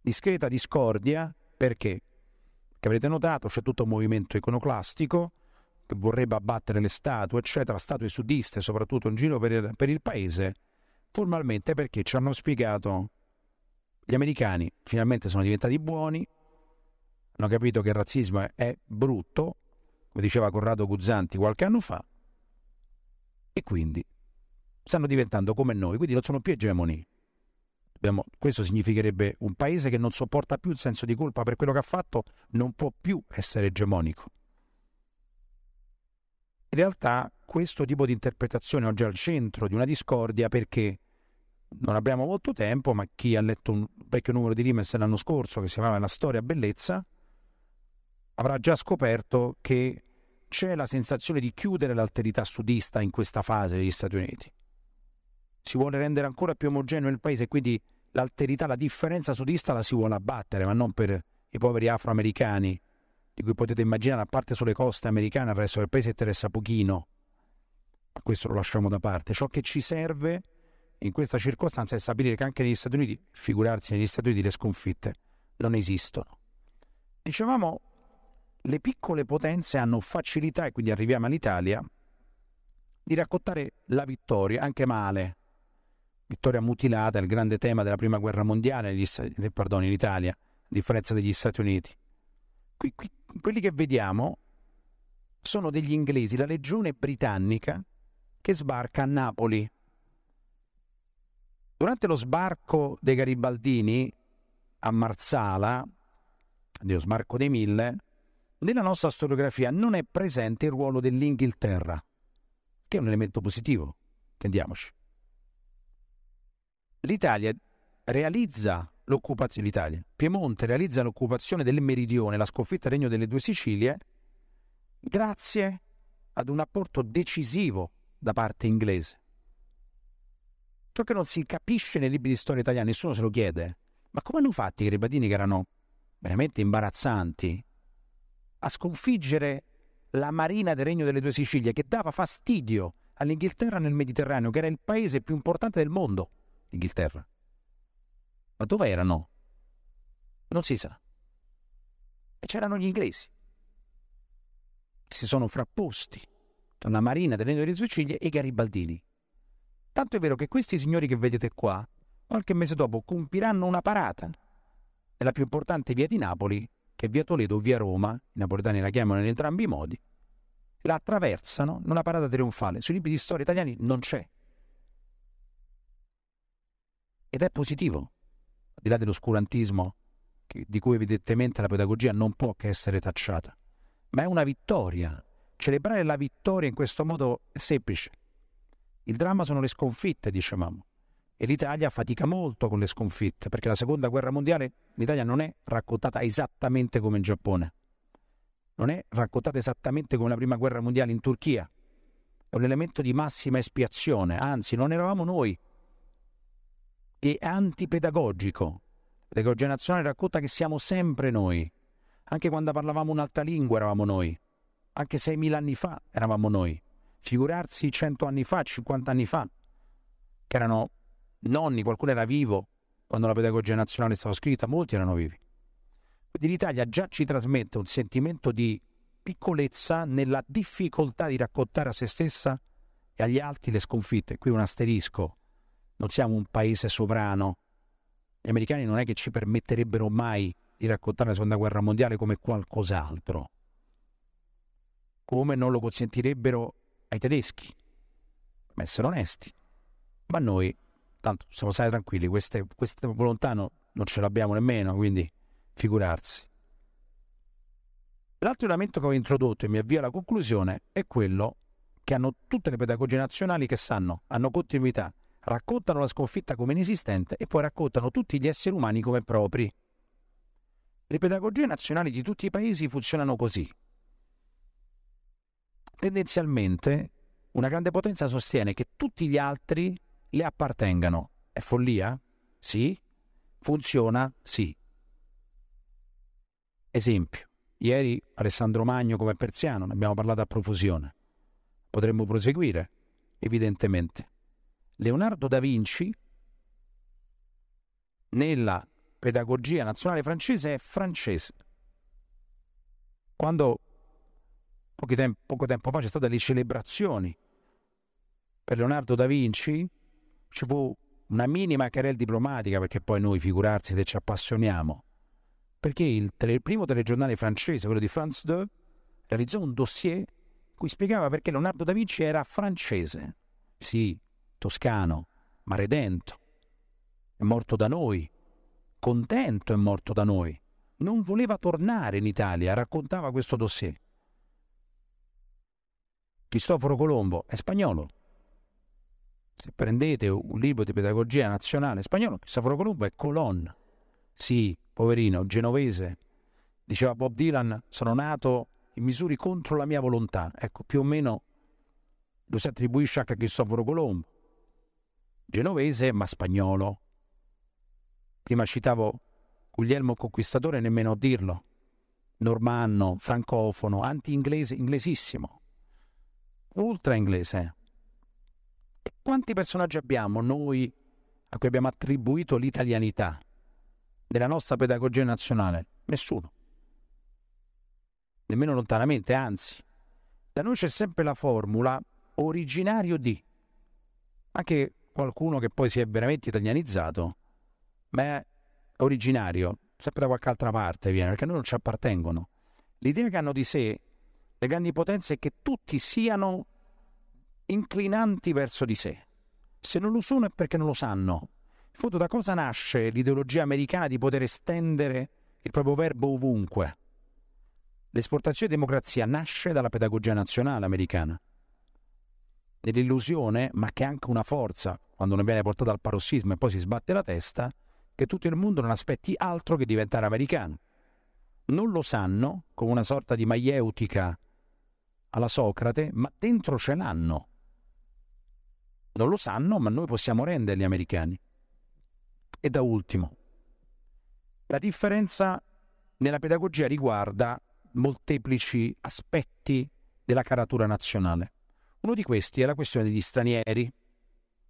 discreta discordia perché? Che avrete notato c'è tutto un movimento iconoclastico che vorrebbe abbattere le statue, eccetera, statue sudiste soprattutto in giro per il, per il paese formalmente perché ci hanno spiegato gli americani finalmente sono diventati buoni, hanno capito che il razzismo è brutto, come diceva Corrado Guzzanti qualche anno fa, e quindi stanno diventando come noi, quindi non sono più egemoni. Abbiamo, questo significherebbe un paese che non sopporta più il senso di colpa per quello che ha fatto, non può più essere egemonico. In realtà questo tipo di interpretazione oggi è al centro di una discordia perché non abbiamo molto tempo, ma chi ha letto un vecchio numero di Rimens l'anno scorso che si chiamava La storia bellezza avrà già scoperto che c'è la sensazione di chiudere l'alterità sudista in questa fase degli Stati Uniti. Si vuole rendere ancora più omogeneo il paese quindi l'alterità, la differenza sudista la si vuole abbattere, ma non per i poveri afroamericani, di cui potete immaginare, a parte sulle coste americane, il resto del paese interessa pochino. Questo lo lasciamo da parte. Ciò che ci serve in questa circostanza è stabilire che anche negli Stati Uniti, figurarsi negli Stati Uniti, le sconfitte non esistono. Dicevamo, le piccole potenze hanno facilità, e quindi arriviamo all'Italia, di raccontare la vittoria, anche male. Vittoria mutilata, il grande tema della prima guerra mondiale, negli, eh, pardon, in Italia, a differenza degli Stati Uniti. Qui, qui, quelli che vediamo sono degli inglesi, la legione britannica che sbarca a Napoli. Durante lo sbarco dei Garibaldini a Marsala, dello sbarco dei Mille, nella nostra storiografia non è presente il ruolo dell'Inghilterra che è un elemento positivo, intendiamoci. L'Italia realizza l'occupazione, l'Italia, Piemonte realizza l'occupazione del meridione, la sconfitta del Regno delle Due Sicilie, grazie ad un apporto decisivo da parte inglese. Ciò che non si capisce nei libri di storia italiana, nessuno se lo chiede. Ma come hanno fatto i Garibaldini che erano veramente imbarazzanti a sconfiggere la marina del Regno delle Due Sicilie che dava fastidio all'Inghilterra nel Mediterraneo, che era il paese più importante del mondo, l'Inghilterra. Ma dove erano? Non si sa. E c'erano gli inglesi. Si sono frapposti tra la marina delle Due Sicilie e i garibaldini. Tanto è vero che questi signori che vedete qua, qualche mese dopo, compiranno una parata nella più importante via di Napoli che via Toledo o via Roma, i napoletani la chiamano in entrambi i modi, la attraversano in una parata trionfale. Sui libri di storia italiani non c'è. Ed è positivo, al di là dell'oscurantismo di cui evidentemente la pedagogia non può che essere tacciata, ma è una vittoria. Celebrare la vittoria in questo modo è semplice. Il dramma sono le sconfitte, dicevamo e l'Italia fatica molto con le sconfitte, perché la seconda guerra mondiale l'Italia non è raccontata esattamente come in Giappone, non è raccontata esattamente come la prima guerra mondiale in Turchia, è un elemento di massima espiazione, anzi non eravamo noi, è antipedagogico. Pedagogia nazionale racconta che siamo sempre noi, anche quando parlavamo un'altra lingua eravamo noi, anche 6.000 anni fa eravamo noi, figurarsi 100 anni fa, 50 anni fa, che erano nonni, qualcuno era vivo quando la pedagogia nazionale stava scritta, molti erano vivi. Quindi l'Italia già ci trasmette un sentimento di piccolezza nella difficoltà di raccontare a se stessa e agli altri le sconfitte. Qui un asterisco, non siamo un paese sovrano. Gli americani non è che ci permetterebbero mai di raccontare la seconda guerra mondiale come qualcos'altro, come non lo consentirebbero ai tedeschi, ma essere onesti. Ma noi tanto siamo stati tranquilli, queste, queste volontà no, non ce l'abbiamo nemmeno, quindi figurarsi. L'altro elemento che ho introdotto e mi avvio alla conclusione è quello che hanno tutte le pedagogie nazionali che sanno, hanno continuità, raccontano la sconfitta come inesistente e poi raccontano tutti gli esseri umani come propri. Le pedagogie nazionali di tutti i paesi funzionano così. Tendenzialmente una grande potenza sostiene che tutti gli altri le appartengano. È follia? Sì. Funziona? Sì. Esempio. Ieri Alessandro Magno come persiano, ne abbiamo parlato a profusione. Potremmo proseguire, evidentemente. Leonardo da Vinci, nella pedagogia nazionale francese, è francese. Quando tempo, poco tempo fa c'è state le celebrazioni per Leonardo da Vinci, ci fu una minima querel diplomatica, perché poi noi, figurarsi se ci appassioniamo, perché il, tele, il primo telegiornale francese, quello di France 2, realizzò un dossier in cui spiegava perché Leonardo da Vinci era francese. Sì, toscano, ma redento. È morto da noi, contento è morto da noi. Non voleva tornare in Italia, raccontava questo dossier. Cristoforo Colombo è spagnolo, se prendete un libro di pedagogia nazionale spagnolo, Cristoforo Colombo è Colon. Sì, poverino, genovese. Diceva Bob Dylan, sono nato in misuri contro la mia volontà. Ecco, più o meno lo si attribuisce anche a Cristoforo Colombo. Genovese, ma spagnolo. Prima citavo Guglielmo Conquistatore, nemmeno a dirlo. Normanno, francofono, anti-inglese, inglesissimo, ultra inglese. E quanti personaggi abbiamo noi a cui abbiamo attribuito l'italianità della nostra pedagogia nazionale? Nessuno. Nemmeno lontanamente, anzi. Da noi c'è sempre la formula originario di. Anche qualcuno che poi si è veramente italianizzato, ma è originario, sempre da qualche altra parte viene, perché a noi non ci appartengono. L'idea che hanno di sé le grandi potenze è che tutti siano inclinanti verso di sé. Se non lo sono è perché non lo sanno. In fondo da cosa nasce l'ideologia americana di poter estendere il proprio verbo ovunque? L'esportazione di democrazia nasce dalla pedagogia nazionale americana. Nell'illusione, ma che è anche una forza, quando ne viene portata al parossismo e poi si sbatte la testa, che tutto il mondo non aspetti altro che diventare americano. Non lo sanno, come una sorta di maieutica alla Socrate, ma dentro ce l'hanno. Non lo sanno, ma noi possiamo renderli americani. E da ultimo, la differenza nella pedagogia riguarda molteplici aspetti della caratura nazionale. Uno di questi è la questione degli stranieri,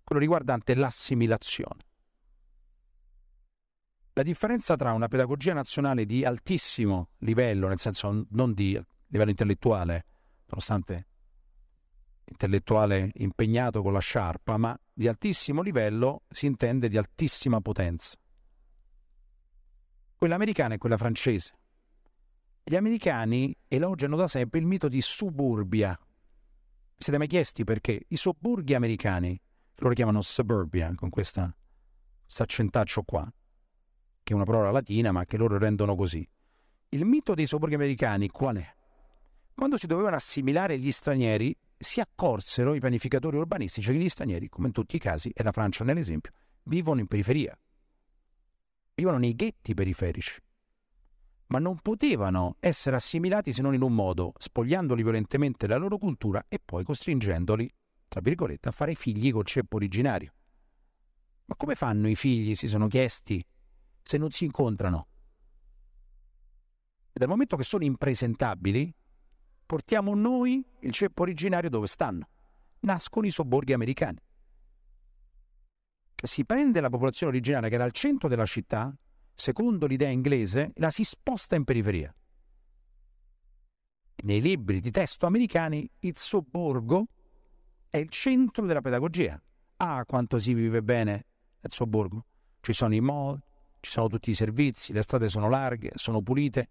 quello riguardante l'assimilazione. La differenza tra una pedagogia nazionale di altissimo livello, nel senso non di livello intellettuale, nonostante intellettuale impegnato con la sciarpa, ma di altissimo livello si intende di altissima potenza. Quella americana e quella francese. Gli americani elogiano da sempre il mito di suburbia. Siete mai chiesti perché? I sobborghi americani, loro chiamano suburbia, con questo accentaccio qua, che è una parola latina ma che loro rendono così. Il mito dei sobborghi americani qual è? Quando si dovevano assimilare gli stranieri, si accorsero i pianificatori urbanistici che gli stranieri, come in tutti i casi, e la Francia nell'esempio, vivono in periferia. Vivono nei ghetti periferici. Ma non potevano essere assimilati se non in un modo, spogliandoli violentemente della loro cultura e poi costringendoli, tra virgolette, a fare figli col ceppo originario. Ma come fanno i figli, si sono chiesti, se non si incontrano. E dal momento che sono impresentabili, portiamo noi il ceppo originario dove stanno. Nascono i sobborghi americani. Cioè si prende la popolazione originaria che era al centro della città, secondo l'idea inglese, la si sposta in periferia. Nei libri di testo americani il sobborgo è il centro della pedagogia. Ah, quanto si vive bene nel sobborgo. Ci sono i mall, ci sono tutti i servizi, le strade sono larghe, sono pulite.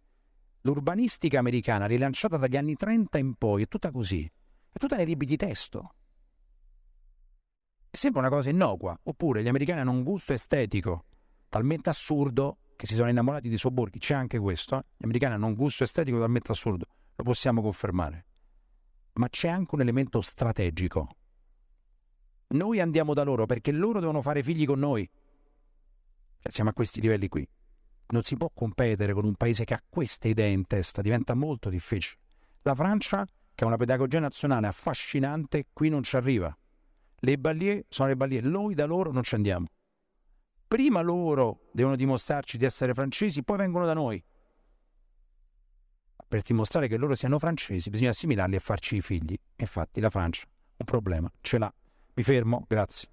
L'urbanistica americana, rilanciata dagli anni 30 in poi, è tutta così, è tutta nei libri di testo. Sembra una cosa innocua, oppure gli americani hanno un gusto estetico talmente assurdo che si sono innamorati dei sobborghi, c'è anche questo, eh? gli americani hanno un gusto estetico talmente assurdo, lo possiamo confermare. Ma c'è anche un elemento strategico. Noi andiamo da loro perché loro devono fare figli con noi. Cioè, siamo a questi livelli qui. Non si può competere con un paese che ha queste idee in testa, diventa molto difficile. La Francia, che ha una pedagogia nazionale affascinante, qui non ci arriva. Le ballier sono le ballier, noi da loro non ci andiamo. Prima loro devono dimostrarci di essere francesi, poi vengono da noi. Per dimostrare che loro siano francesi bisogna assimilarli e farci i figli. Infatti la Francia un problema ce l'ha. Mi fermo, grazie.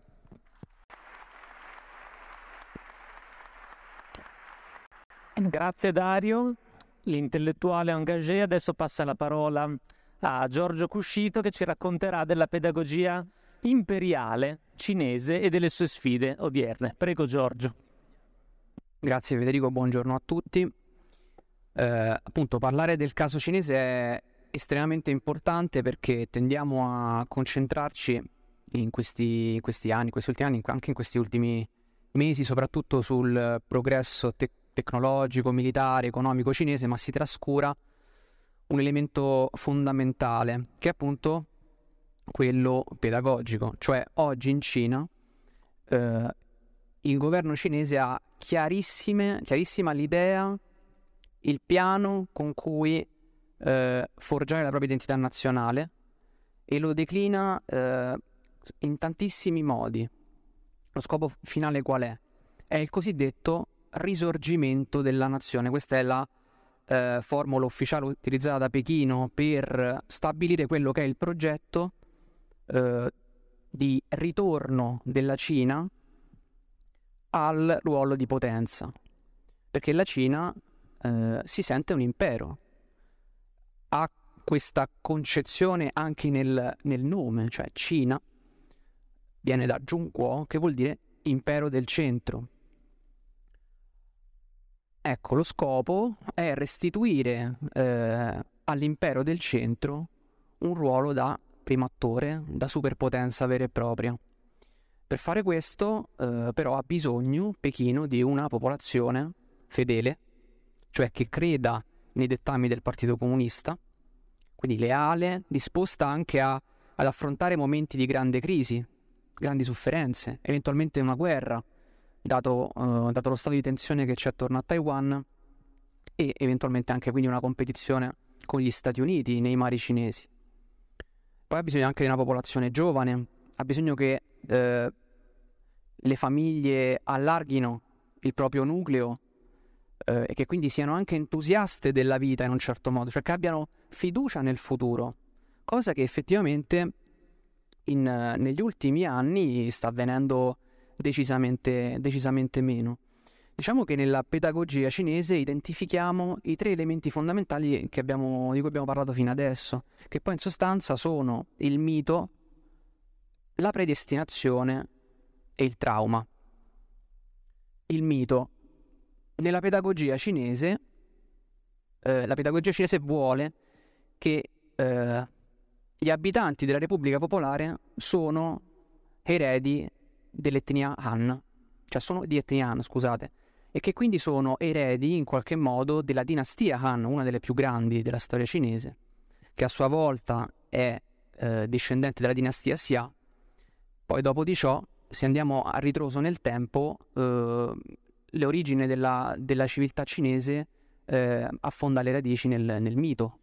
Grazie Dario, l'intellettuale engagé. Adesso passa la parola a Giorgio Cuscito che ci racconterà della pedagogia imperiale cinese e delle sue sfide odierne. Prego Giorgio. Grazie Federico, buongiorno a tutti. Eh, appunto, parlare del caso cinese è estremamente importante perché tendiamo a concentrarci in questi, questi anni, questi ultimi anni, anche in questi ultimi mesi, soprattutto sul progresso tecnologico tecnologico, militare, economico cinese, ma si trascura un elemento fondamentale, che è appunto quello pedagogico. Cioè oggi in Cina eh, il governo cinese ha chiarissima l'idea, il piano con cui eh, forgiare la propria identità nazionale e lo declina eh, in tantissimi modi. Lo scopo finale qual è? È il cosiddetto risorgimento della nazione. Questa è la eh, formula ufficiale utilizzata da Pechino per stabilire quello che è il progetto eh, di ritorno della Cina al ruolo di potenza. Perché la Cina eh, si sente un impero, ha questa concezione anche nel, nel nome, cioè Cina viene da Zhongguo, che vuol dire impero del centro. Ecco, lo scopo è restituire eh, all'impero del centro un ruolo da primo attore, da superpotenza vera e propria. Per fare questo, eh, però, ha bisogno Pechino di una popolazione fedele, cioè che creda nei dettami del Partito Comunista, quindi leale, disposta anche a, ad affrontare momenti di grande crisi, grandi sofferenze, eventualmente una guerra, dato, uh, dato lo stato di tensione che c'è attorno a Taiwan e eventualmente anche quindi una competizione con gli Stati Uniti nei mari cinesi. Poi ha bisogno anche di una popolazione giovane, ha bisogno che eh, le famiglie allarghino il proprio nucleo eh, e che quindi siano anche entusiaste della vita in un certo modo, cioè che abbiano fiducia nel futuro, cosa che effettivamente in, negli ultimi anni sta avvenendo decisamente, decisamente meno. Diciamo che nella pedagogia cinese identifichiamo i tre elementi fondamentali abbiamo, di cui abbiamo parlato fino adesso, che poi in sostanza sono il mito, la predestinazione e il trauma. Il mito. Nella pedagogia cinese, eh, la pedagogia cinese vuole che eh, gli abitanti della Repubblica Popolare sono eredi dell'etnia Han, cioè sono di etnia Han, scusate, e che quindi sono eredi in qualche modo della dinastia Han, una delle più grandi della storia cinese, che a sua volta è eh, discendente della dinastia Xia. Poi dopo di ciò, se andiamo a ritroso nel tempo, eh, le origini della, della civiltà cinese eh, affonda le radici nel, nel mito.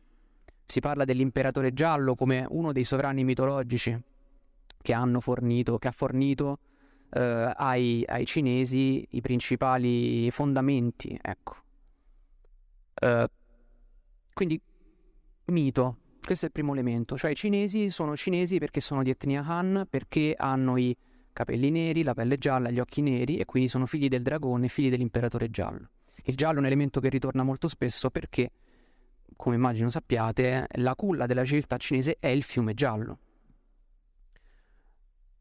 Si parla dell'imperatore giallo come uno dei sovrani mitologici che hanno fornito, che ha fornito eh, ai, ai, cinesi i principali fondamenti, ecco. Eh, quindi mito, questo è il primo elemento, cioè i cinesi sono cinesi perché sono di etnia Han, perché hanno i capelli neri, la pelle gialla, gli occhi neri e quindi sono figli del dragone, figli dell'imperatore giallo. Il giallo è un elemento che ritorna molto spesso perché, come immagino sappiate, la culla della civiltà cinese è il fiume giallo.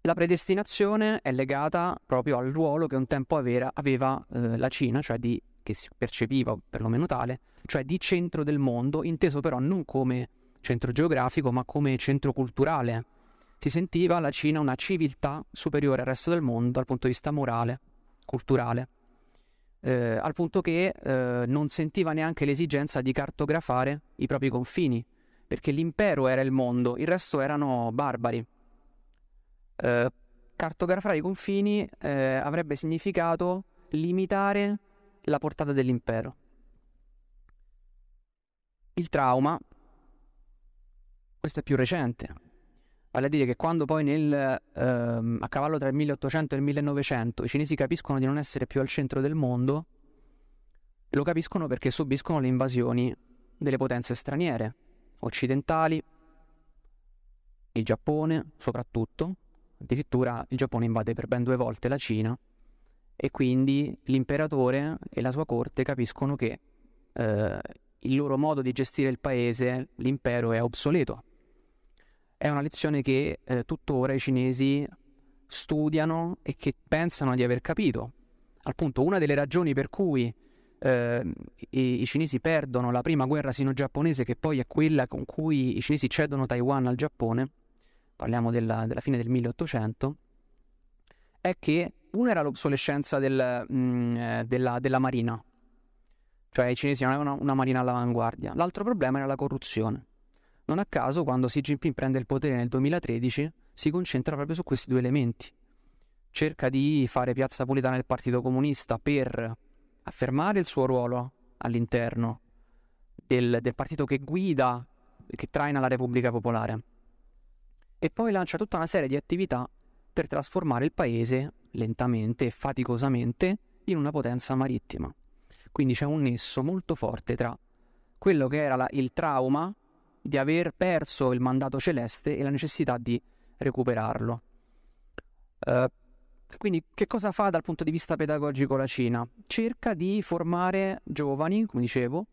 La predestinazione è legata proprio al ruolo che un tempo aveva, aveva eh, la Cina, cioè di, che si percepiva perlomeno tale, cioè di centro del mondo, inteso però non come centro geografico, ma come centro culturale. Si sentiva la Cina una civiltà superiore al resto del mondo dal punto di vista morale, culturale, eh, al punto che eh, non sentiva neanche l'esigenza di cartografare i propri confini, perché l'impero era il mondo, il resto erano barbari. Eh, cartografare i confini eh, avrebbe significato limitare la portata dell'impero. Il trauma, questo è più recente, vale a dire che quando poi nel, ehm, a cavallo tra il 1800 e il 1900 i cinesi capiscono di non essere più al centro del mondo, lo capiscono perché subiscono le invasioni delle potenze straniere, occidentali, il Giappone soprattutto, Addirittura il Giappone invade per ben due volte la Cina e quindi l'imperatore e la sua corte capiscono che eh, il loro modo di gestire il paese, l'impero, è obsoleto. È una lezione che eh, tuttora i cinesi studiano e che pensano di aver capito. Al punto, una delle ragioni per cui eh, i, i, cinesi perdono la prima guerra sino-giapponese, che poi è quella con cui i cinesi cedono Taiwan al Giappone, parliamo della, della fine del 1800, è che una era l'obsolescenza del, mh, mm, eh, della, della, marina, cioè i cinesi non avevano una marina all'avanguardia, l'altro problema era la corruzione. Non a caso, quando Xi Jinping prende il potere nel 2013, si concentra proprio su questi due elementi. Cerca di fare piazza pulita nel Partito Comunista per affermare il suo ruolo all'interno del, del partito che guida, che traina la Repubblica Popolare e poi lancia tutta una serie di attività per trasformare il paese lentamente e faticosamente in una potenza marittima. Quindi c'è un nesso molto forte tra quello che era la, il trauma di aver perso il mandato celeste e la necessità di recuperarlo. Uh, quindi che cosa fa dal punto di vista pedagogico la Cina? Cerca di formare giovani, come dicevo,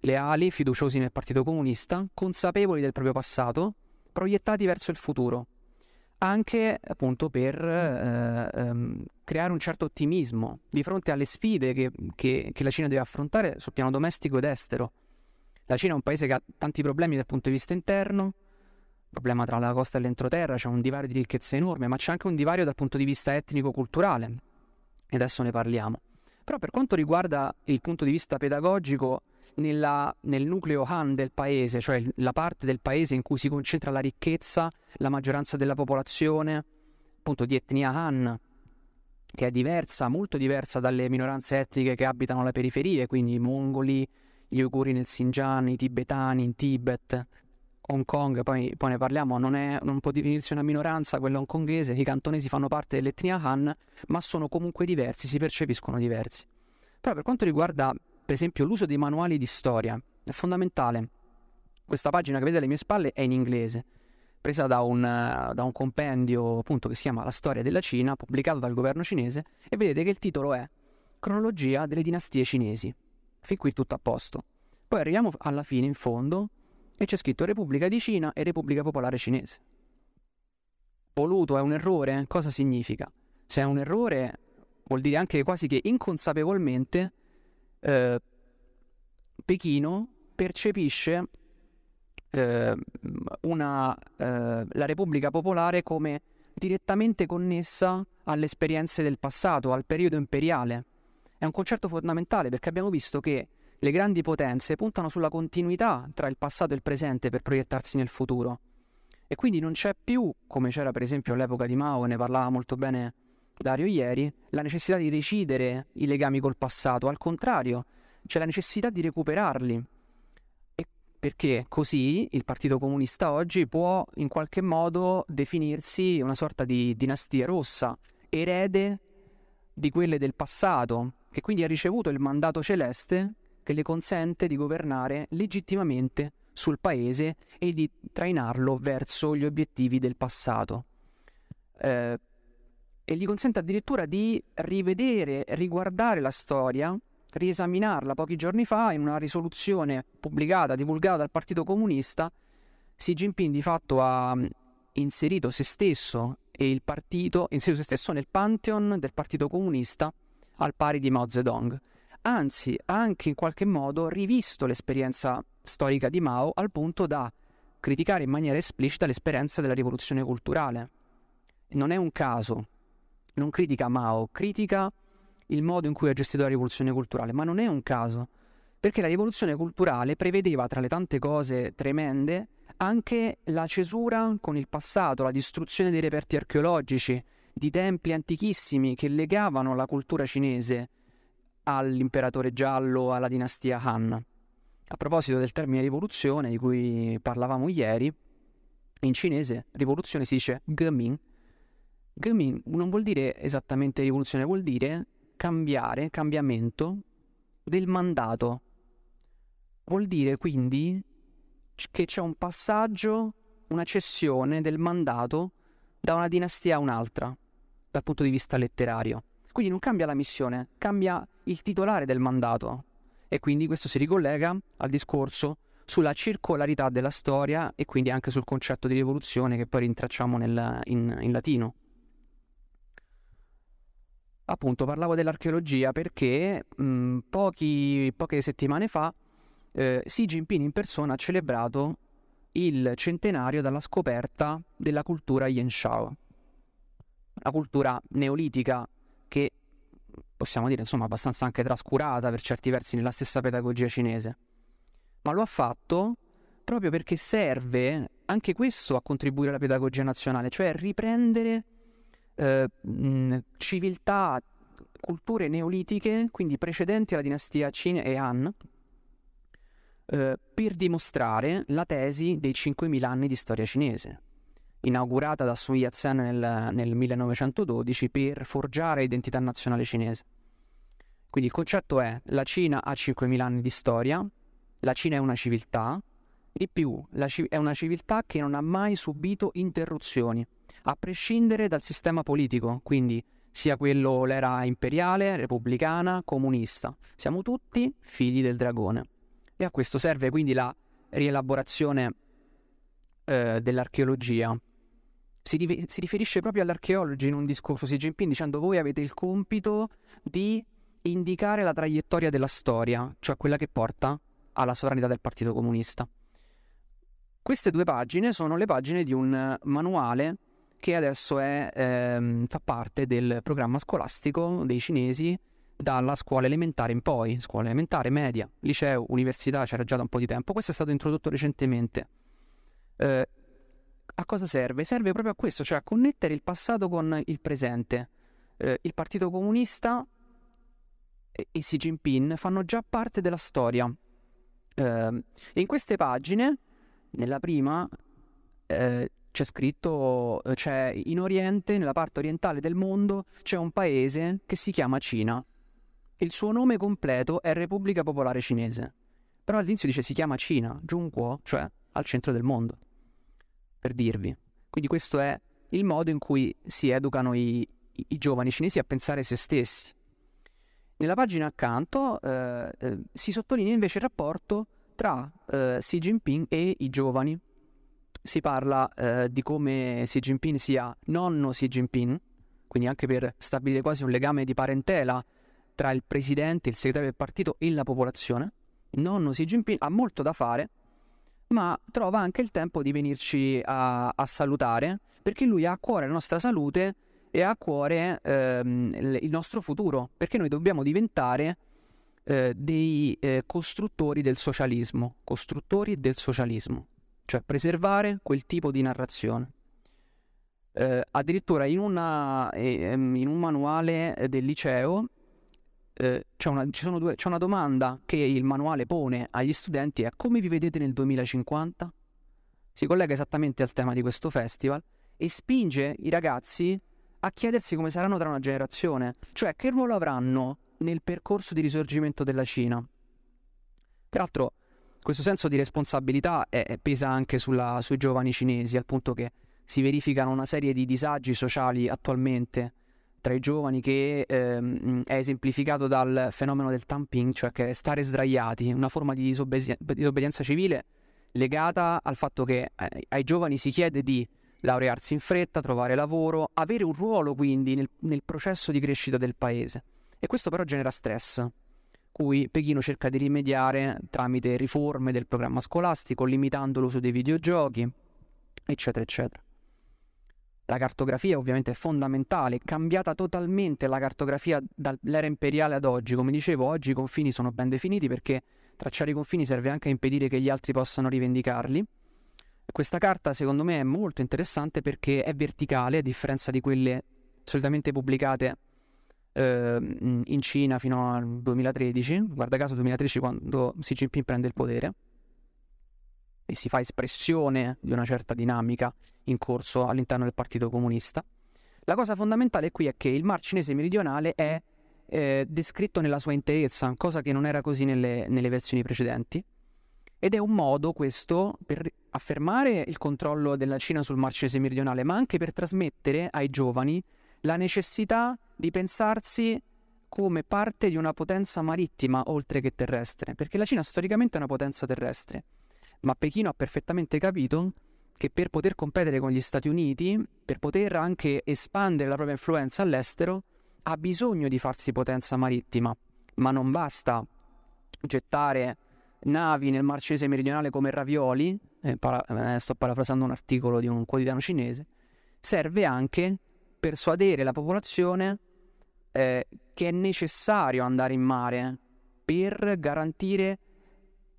leali, fiduciosi nel Partito Comunista, consapevoli del proprio passato, proiettati verso il futuro, anche appunto per eh, ehm, creare un certo ottimismo di fronte alle sfide che, che, che la Cina deve affrontare sul piano domestico ed estero. La Cina è un paese che ha tanti problemi dal punto di vista interno, problema tra la costa e l'entroterra, c'è un divario di ricchezza enorme, ma c'è anche un divario dal punto di vista etnico-culturale, e adesso ne parliamo. Però per quanto riguarda il punto di vista pedagogico, nella, nel nucleo Han del paese, cioè la parte del paese in cui si concentra la ricchezza, la maggioranza della popolazione, appunto di etnia Han, che è diversa, molto diversa dalle minoranze etniche che abitano alle periferie, quindi i mongoli, gli uiguri nel Xinjiang, i tibetani in Tibet, Hong Kong, poi, poi ne parliamo, non, è, non può definirsi una minoranza quella hongkongese, i cantonesi fanno parte dell'etnia Han, ma sono comunque diversi, si percepiscono diversi. Però per quanto riguarda, per esempio, l'uso dei manuali di storia, è fondamentale. Questa pagina che vedete alle mie spalle è in inglese, presa da un, da un compendio appunto che si chiama La storia della Cina, pubblicato dal governo cinese, e vedete che il titolo è Cronologia delle dinastie cinesi. Fin qui tutto a posto. Poi arriviamo alla fine, in fondo, e c'è scritto Repubblica di Cina e Repubblica Popolare Cinese. Voluto è un errore? Cosa significa? Se è un errore vuol dire anche quasi che inconsapevolmente eh, Pechino percepisce eh, una, eh, la Repubblica Popolare come direttamente connessa alle esperienze del passato, al periodo imperiale. È un concetto fondamentale perché abbiamo visto che le grandi potenze puntano sulla continuità tra il passato e il presente per proiettarsi nel futuro. E quindi non c'è più, come c'era per esempio all'epoca di Mao, ne parlava molto bene Dario ieri, la necessità di recidere i legami col passato, al contrario, c'è la necessità di recuperarli. E perché così il Partito Comunista oggi può in qualche modo definirsi una sorta di dinastia rossa, erede di quelle del passato, che quindi ha ricevuto il mandato celeste che le consente di governare legittimamente sul paese e di trainarlo verso gli obiettivi del passato. Eh, e gli consente addirittura di rivedere, riguardare la storia, riesaminarla pochi giorni fa in una risoluzione pubblicata, divulgata dal Partito Comunista. Xi Jinping di fatto ha mm, inserito se stesso e il partito, inserito se stesso nel pantheon del Partito Comunista al pari di Mao Zedong anzi ha anche in qualche modo rivisto l'esperienza storica di Mao al punto da criticare in maniera esplicita l'esperienza della rivoluzione culturale. Non è un caso, non critica Mao, critica il modo in cui ha gestito la rivoluzione culturale, ma non è un caso, perché la rivoluzione culturale prevedeva tra le tante cose tremende anche la cesura con il passato, la distruzione dei reperti archeologici, di templi antichissimi che legavano la cultura cinese all'imperatore giallo, alla dinastia Han. A proposito del termine rivoluzione di cui parlavamo ieri, in cinese rivoluzione si dice Gemin. Gemin non vuol dire esattamente rivoluzione, vuol dire cambiare, cambiamento del mandato. Vuol dire quindi che c'è un passaggio, una cessione del mandato da una dinastia a un'altra, dal punto di vista letterario. Quindi non cambia la missione, cambia il titolare del mandato. E quindi questo si ricollega al discorso sulla circolarità della storia e quindi anche sul concetto di rivoluzione che poi rintracciamo nel, in, in latino. Appunto, parlavo dell'archeologia perché mh, pochi, poche settimane fa eh, Xi Jinping in persona ha celebrato il centenario dalla scoperta della cultura Yanshao, la cultura neolitica che possiamo dire insomma abbastanza anche trascurata per certi versi nella stessa pedagogia cinese. Ma lo ha fatto proprio perché serve anche questo a contribuire alla pedagogia nazionale, cioè riprendere eh, civiltà, culture neolitiche, quindi precedenti alla dinastia Qin e Han, eh, per dimostrare la tesi dei 5.000 anni di storia cinese inaugurata da Sun Yat-sen nel, nel 1912 per forgiare l'identità nazionale cinese. Quindi il concetto è la Cina ha 5.000 anni di storia, la Cina è una civiltà, di più, ci- è una civiltà che non ha mai subito interruzioni, a prescindere dal sistema politico, quindi sia quello l'era imperiale, repubblicana, comunista. Siamo tutti figli del dragone. E a questo serve quindi la rielaborazione eh, dell'archeologia. Si, ri- si, riferisce proprio all'archeologi in un discorso Xi Jinping dicendo voi avete il compito di indicare la traiettoria della storia, cioè quella che porta alla sovranità del Partito Comunista. Queste due pagine sono le pagine di un manuale che adesso è, ehm, fa parte del programma scolastico dei cinesi dalla scuola elementare in poi, scuola elementare, media, liceo, università, c'era già da un po' di tempo. Questo è stato introdotto recentemente. Eh, a cosa serve? Serve proprio a questo, cioè a connettere il passato con il presente. Eh, il Partito Comunista e, e Xi Jinping fanno già parte della storia. Eh, in queste pagine, nella prima, eh, c'è scritto, c'è in Oriente, nella parte orientale del mondo, c'è un paese che si chiama Cina. Il suo nome completo è Repubblica Popolare Cinese. Però all'inizio dice si chiama Cina, Zhongguo, cioè al centro del mondo. Per dirvi. Quindi questo è il modo in cui si educano i, i, i giovani cinesi a pensare se stessi. Nella pagina accanto eh, eh, si sottolinea invece il rapporto tra eh, Xi Jinping e i giovani. Si parla eh, di come Xi Jinping sia nonno Xi Jinping, quindi anche per stabilire quasi un legame di parentela tra il presidente, il segretario del partito e la popolazione. Il nonno Xi Jinping ha molto da fare, ma trova anche il tempo di venirci a, a salutare, perché lui ha a cuore la nostra salute e ha a cuore ehm, il nostro futuro, perché noi dobbiamo diventare eh, dei eh, costruttori del socialismo, costruttori del socialismo, cioè preservare quel tipo di narrazione. Eh, addirittura in, una, ehm, in, un manuale del liceo eh, c'è una, due, c'è una domanda che il manuale pone agli studenti è come vi vedete nel 2050? Si collega esattamente al tema di questo festival e spinge i ragazzi a chiedersi come saranno tra una generazione, cioè che ruolo avranno nel percorso di risorgimento della Cina. Peraltro questo senso di responsabilità è, pesa anche sulla, sui giovani cinesi, al punto che si verificano una serie di disagi sociali attualmente tra i giovani che ehm, è esemplificato dal fenomeno del tamping, cioè che stare sdraiati, una forma di disobbedi- disobbedienza civile legata al fatto che eh, ai giovani si chiede di laurearsi in fretta, trovare lavoro, avere un ruolo quindi nel, nel processo di crescita del paese. E questo però genera stress, cui Pechino cerca di rimediare tramite riforme del programma scolastico, limitando l'uso dei videogiochi, eccetera, eccetera. La cartografia ovviamente è fondamentale, è cambiata totalmente la cartografia dall'era imperiale ad oggi. Come dicevo, oggi i confini sono ben definiti perché tracciare i confini serve anche a impedire che gli altri possano rivendicarli. Questa carta secondo me è molto interessante perché è verticale, a differenza di quelle solitamente pubblicate eh, in Cina fino al 2013, guarda caso 2013 quando Xi Jinping prende il potere e si fa espressione di una certa dinamica in corso all'interno del Partito Comunista. La cosa fondamentale qui è che il Mar cinese meridionale è eh, descritto nella sua interezza, cosa che non era così nelle, nelle versioni precedenti, ed è un modo questo per affermare il controllo della Cina sul Mar cinese meridionale, ma anche per trasmettere ai giovani la necessità di pensarsi come parte di una potenza marittima oltre che terrestre, perché la Cina storicamente è una potenza terrestre ma Pechino ha perfettamente capito che per poter competere con gli Stati Uniti, per poter anche espandere la propria influenza all'estero, ha bisogno di farsi potenza marittima, ma non basta gettare navi nel Mar Cinese meridionale come ravioli, eh, para- eh, sto parafrasando un articolo di un quotidiano cinese, serve anche persuadere la popolazione eh, che è necessario andare in mare per garantire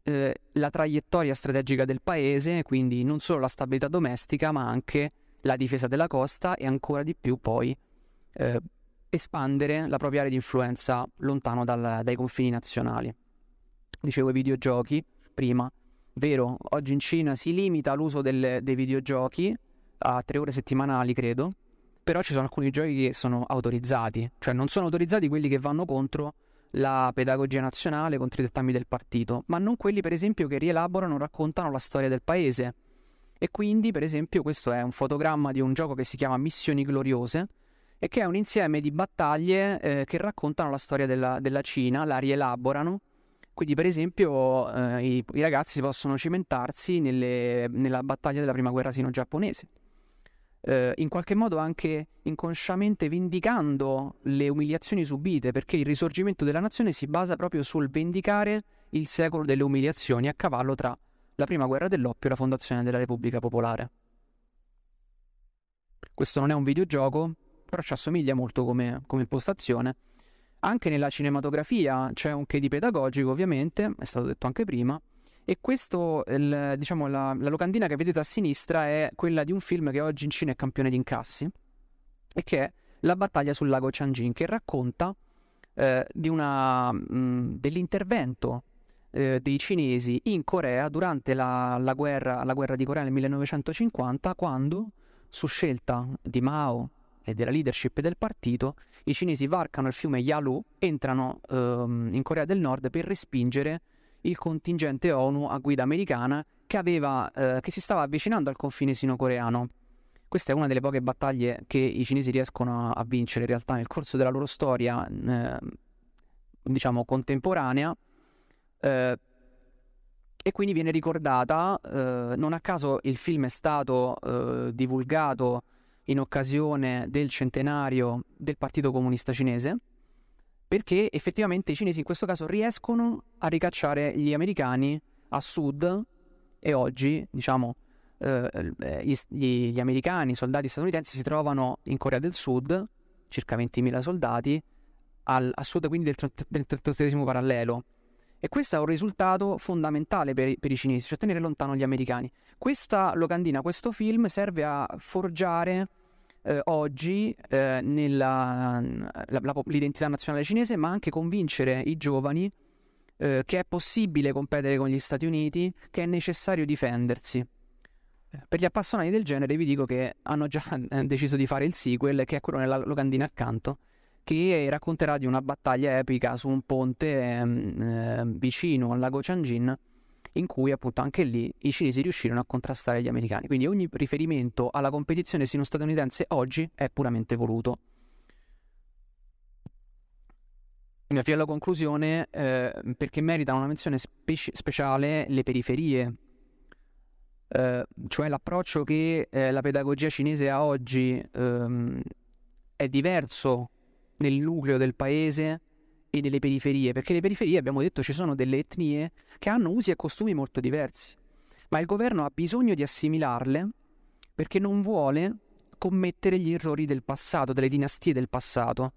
eh, la traiettoria strategica del paese, quindi non solo la stabilità domestica, ma anche la difesa della costa e ancora di più poi eh, espandere la propria area di influenza lontano dal, dai confini nazionali. Dicevo i videogiochi prima, vero, oggi in Cina si limita l'uso del, dei videogiochi a tre ore settimanali, credo, però ci sono alcuni giochi che sono autorizzati, cioè non sono autorizzati quelli che vanno contro la pedagogia nazionale contro i dettami del partito, ma non quelli per esempio che rielaborano o raccontano la storia del paese. E quindi per esempio questo è un fotogramma di un gioco che si chiama Missioni Gloriose e che è un insieme di battaglie eh, che raccontano la storia della, della, Cina, la rielaborano. Quindi per esempio eh, i, i, ragazzi possono cimentarsi nelle, nella battaglia della prima guerra sino-giapponese eh, in qualche modo anche inconsciamente vendicando le umiliazioni subite, perché il risorgimento della nazione si basa proprio sul vendicare il secolo delle umiliazioni a cavallo tra la prima guerra dell'oppio e la fondazione della Repubblica Popolare. Questo non è un videogioco, però ci assomiglia molto come, come impostazione. Anche nella cinematografia c'è un che di pedagogico, ovviamente, è stato detto anche prima, e questo, il, diciamo, la, la, locandina che vedete a sinistra è quella di un film che oggi in Cina è campione di incassi e che è La battaglia sul lago Changjin, che racconta eh, una, mh, dell'intervento eh, dei cinesi in Corea durante la, la, guerra, la guerra di Corea nel 1950, quando, su scelta di Mao e della leadership del partito, i cinesi varcano il fiume Yalu, entrano ehm, in Corea del Nord per respingere il contingente ONU a guida americana che, aveva, eh, che si stava avvicinando al confine sino-coreano. Questa è una delle poche battaglie che i cinesi riescono a, vincere in realtà nel corso della loro storia, eh, diciamo, contemporanea. Eh, e quindi viene ricordata, eh, non a caso il film è stato eh, divulgato in occasione del centenario del Partito Comunista Cinese, perché effettivamente i cinesi in questo caso riescono a ricacciare gli americani a sud e oggi, diciamo, eh, gli, gli, americani, i soldati statunitensi si trovano in Corea del Sud, circa 20.000 soldati, al, a sud quindi del, del 38 parallelo. E questo è un risultato fondamentale per, per, i cinesi, cioè tenere lontano gli americani. Questa locandina, questo film serve a forgiare eh, oggi eh, nella, la, la, l'identità nazionale cinese, ma anche convincere i giovani eh, che è possibile competere con gli Stati Uniti, che è necessario difendersi. Per gli appassionati del genere vi dico che hanno già eh, deciso di fare il sequel, che è quello nella locandina accanto, che racconterà di una battaglia epica su un ponte ehm, eh, vicino al lago Changjin in cui appunto anche lì i cinesi riuscirono a contrastare gli americani. Quindi ogni riferimento alla competizione sino-statunitense oggi è puramente voluto. Mi avvio alla conclusione eh, perché meritano una menzione speci- speciale le periferie, eh, cioè l'approccio che eh, la pedagogia cinese ha oggi ehm, è diverso nel nucleo del paese e nelle periferie, perché le periferie abbiamo detto ci sono delle etnie che hanno usi e costumi molto diversi, ma il governo ha bisogno di assimilarle perché non vuole commettere gli errori del passato, delle dinastie del passato,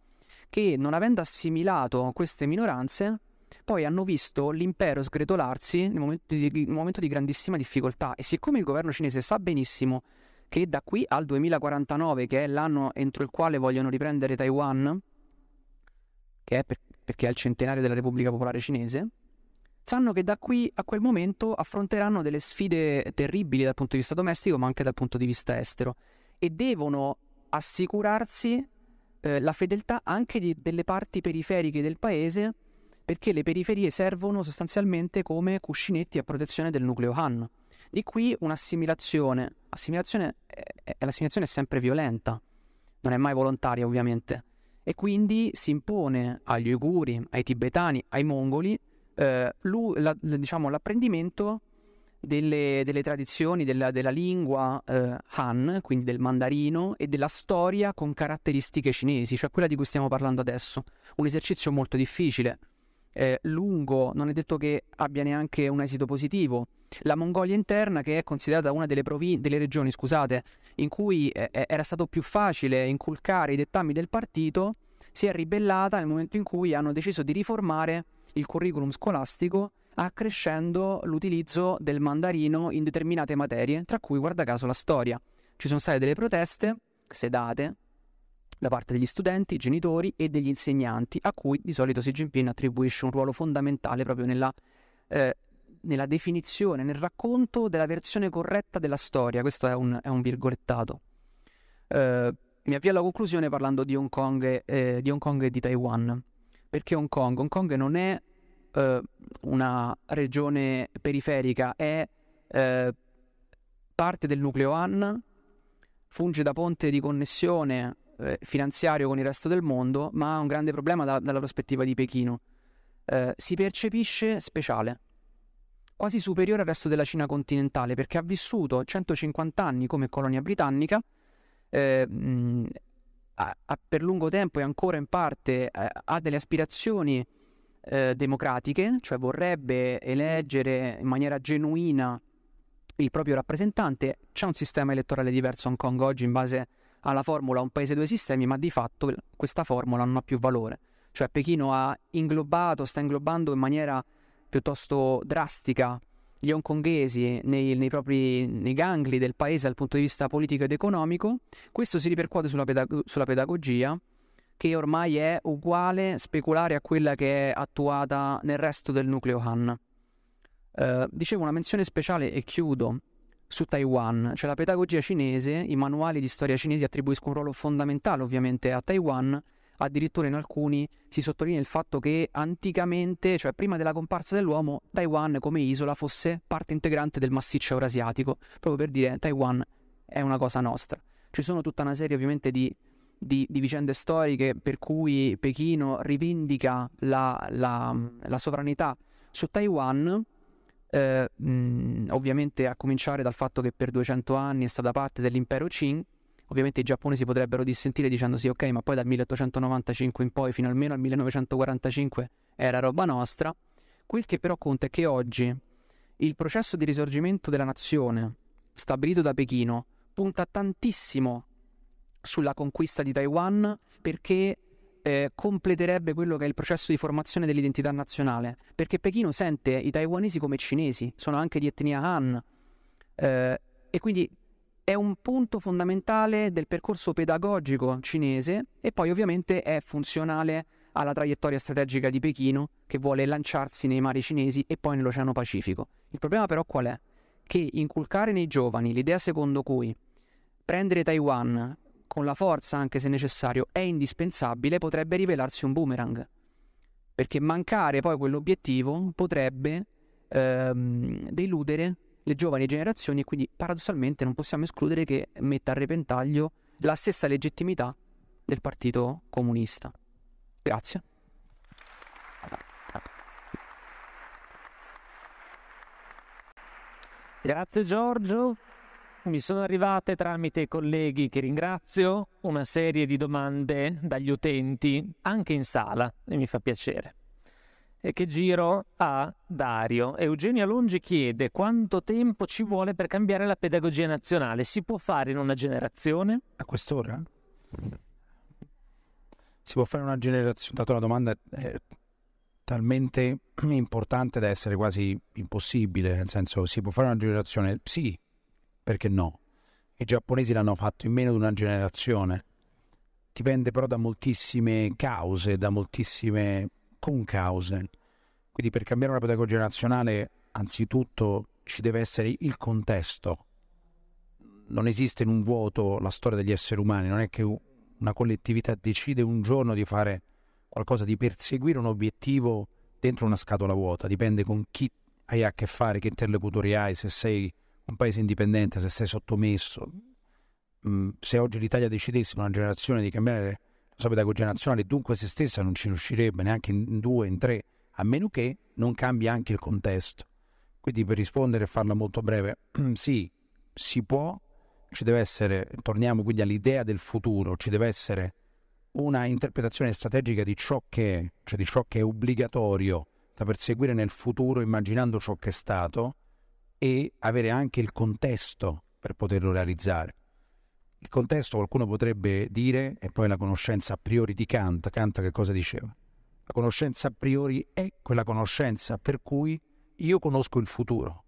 che non avendo assimilato queste minoranze poi hanno visto l'impero sgretolarsi nel momento, di, nel momento di grandissima difficoltà. E siccome il governo cinese sa benissimo che da qui al 2049, che è l'anno entro il quale vogliono riprendere Taiwan, che è per, perché è il centenario della Repubblica Popolare Cinese, sanno che da qui a quel momento affronteranno delle sfide terribili dal punto di vista domestico, ma anche dal punto di vista estero, e devono assicurarsi eh, la fedeltà anche di, delle parti periferiche del paese, perché le periferie servono sostanzialmente come cuscinetti a protezione del nucleo Han. Di qui un'assimilazione. Assimilazione, eh, l'assimilazione è sempre violenta, non è mai volontaria ovviamente e quindi si impone agli uiguri, ai tibetani, ai mongoli eh, la, diciamo, l'apprendimento delle, delle tradizioni, della, della lingua eh, Han, quindi del mandarino, e della storia con caratteristiche cinesi, cioè quella di cui stiamo parlando adesso. Un esercizio molto difficile, eh, lungo, non è detto che abbia neanche un esito positivo. La Mongolia interna, che è considerata una delle, provi- delle regioni scusate, in cui eh, eh, era stato più facile inculcare i dettami del partito, si è ribellata nel momento in cui hanno deciso di riformare il curriculum scolastico accrescendo l'utilizzo del mandarino in determinate materie, tra cui, guarda caso, la storia. Ci sono state delle proteste sedate da parte degli studenti, genitori e degli insegnanti, a cui di solito Xi Jinping attribuisce un ruolo fondamentale proprio nella eh, nella definizione, nel racconto della versione corretta della storia. Questo è un, è un virgolettato. Eh, mi avvio alla conclusione parlando di Hong Kong, eh, di Hong Kong e di Taiwan. Perché Hong Kong? Hong Kong non è eh, una regione periferica, è eh, parte del nucleo Han, funge da ponte di connessione eh, finanziario con il resto del mondo, ma ha un grande problema da, dalla prospettiva di Pechino. Eh, si percepisce speciale, quasi superiore al resto della Cina continentale, perché ha vissuto 150 anni come colonia britannica, eh, mh, ha, ha per lungo tempo e ancora in parte eh, ha delle aspirazioni eh, democratiche, cioè vorrebbe eleggere in maniera genuina il proprio rappresentante. C'è un sistema elettorale diverso a Hong Kong oggi in base alla formula un paese due sistemi, ma di fatto questa formula non ha più valore. Cioè Pechino ha inglobato, sta inglobando in maniera piuttosto drastica gli hongkongesi nei, nei propri nei gangli del paese dal punto di vista politico ed economico. Questo si ripercuote sulla, pedag- sulla pedagogia, che ormai è uguale, speculare a quella che è attuata nel resto del nucleo Han. Uh, dicevo una menzione speciale e chiudo su Taiwan, cioè la pedagogia cinese, i manuali di storia cinesi attribuiscono un ruolo fondamentale ovviamente a Taiwan, addirittura in alcuni si sottolinea il fatto che anticamente, cioè prima della comparsa dell'uomo, Taiwan come isola fosse parte integrante del massiccio eurasiatico, proprio per dire Taiwan è una cosa nostra. Ci sono tutta una serie ovviamente di, di, di vicende storiche per cui Pechino rivendica la, la, la sovranità su Taiwan, eh, mh, ovviamente a cominciare dal fatto che per 200 anni è stata parte dell'impero Qing, ovviamente i giapponesi potrebbero dissentire dicendo sì ok ma poi dal 1895 in poi fino almeno al 1945 era roba nostra, quel che però conta è che oggi il processo di risorgimento della nazione stabilito da Pechino punta tantissimo sulla conquista di Taiwan perché eh, completerebbe quello che è il processo di formazione dell'identità nazionale, perché Pechino sente i taiwanesi come cinesi, sono anche di etnia Han, eh, e quindi è un punto fondamentale del percorso pedagogico cinese e poi ovviamente è funzionale alla traiettoria strategica di Pechino che vuole lanciarsi nei mari cinesi e poi nell'Oceano Pacifico. Il problema però qual è? Che inculcare nei giovani l'idea secondo cui prendere Taiwan con la forza anche se necessario è indispensabile potrebbe rivelarsi un boomerang. Perché mancare poi quell'obiettivo potrebbe ehm, deludere le giovani generazioni e quindi paradossalmente non possiamo escludere che metta a repentaglio la stessa legittimità del Partito Comunista. Grazie. Grazie Giorgio mi sono arrivate tramite i colleghi che ringrazio una serie di domande dagli utenti anche in sala e mi fa piacere. E che giro a Dario. Eugenia Longi chiede quanto tempo ci vuole per cambiare la pedagogia nazionale. Si può fare in una generazione? A quest'ora? Si può fare in una generazione? Dato la domanda è talmente importante da essere quasi impossibile, nel senso si può fare una generazione? Sì, perché no? I giapponesi l'hanno fatto in meno di una generazione. Dipende però da moltissime cause, da moltissime concause. Quindi per cambiare una pedagogia nazionale, anzitutto ci deve essere il contesto. Non esiste in un vuoto la storia degli esseri umani, non è che una collettività decide un giorno di fare qualcosa, di perseguire un obiettivo dentro una scatola vuota, dipende con chi hai a che fare, che interlocutori hai, se sei un paese indipendente, se sei sottomesso, mm, se oggi l'Italia decidesse una generazione di cambiare la sua pedagogia nazionale, dunque se stessa non ci riuscirebbe neanche in due, in tre, a meno che non cambi anche il contesto. Quindi per rispondere e farla molto breve, (clears throat) sì, si può, ci deve essere, torniamo quindi all'idea del futuro, ci deve essere una interpretazione strategica di ciò che è, cioè di ciò che è obbligatorio da perseguire nel futuro immaginando ciò che è stato, e avere anche il contesto per poterlo realizzare. Il contesto qualcuno potrebbe dire, e poi la conoscenza a priori di Kant, Kant che cosa diceva? La conoscenza a priori è quella conoscenza per cui io conosco il futuro.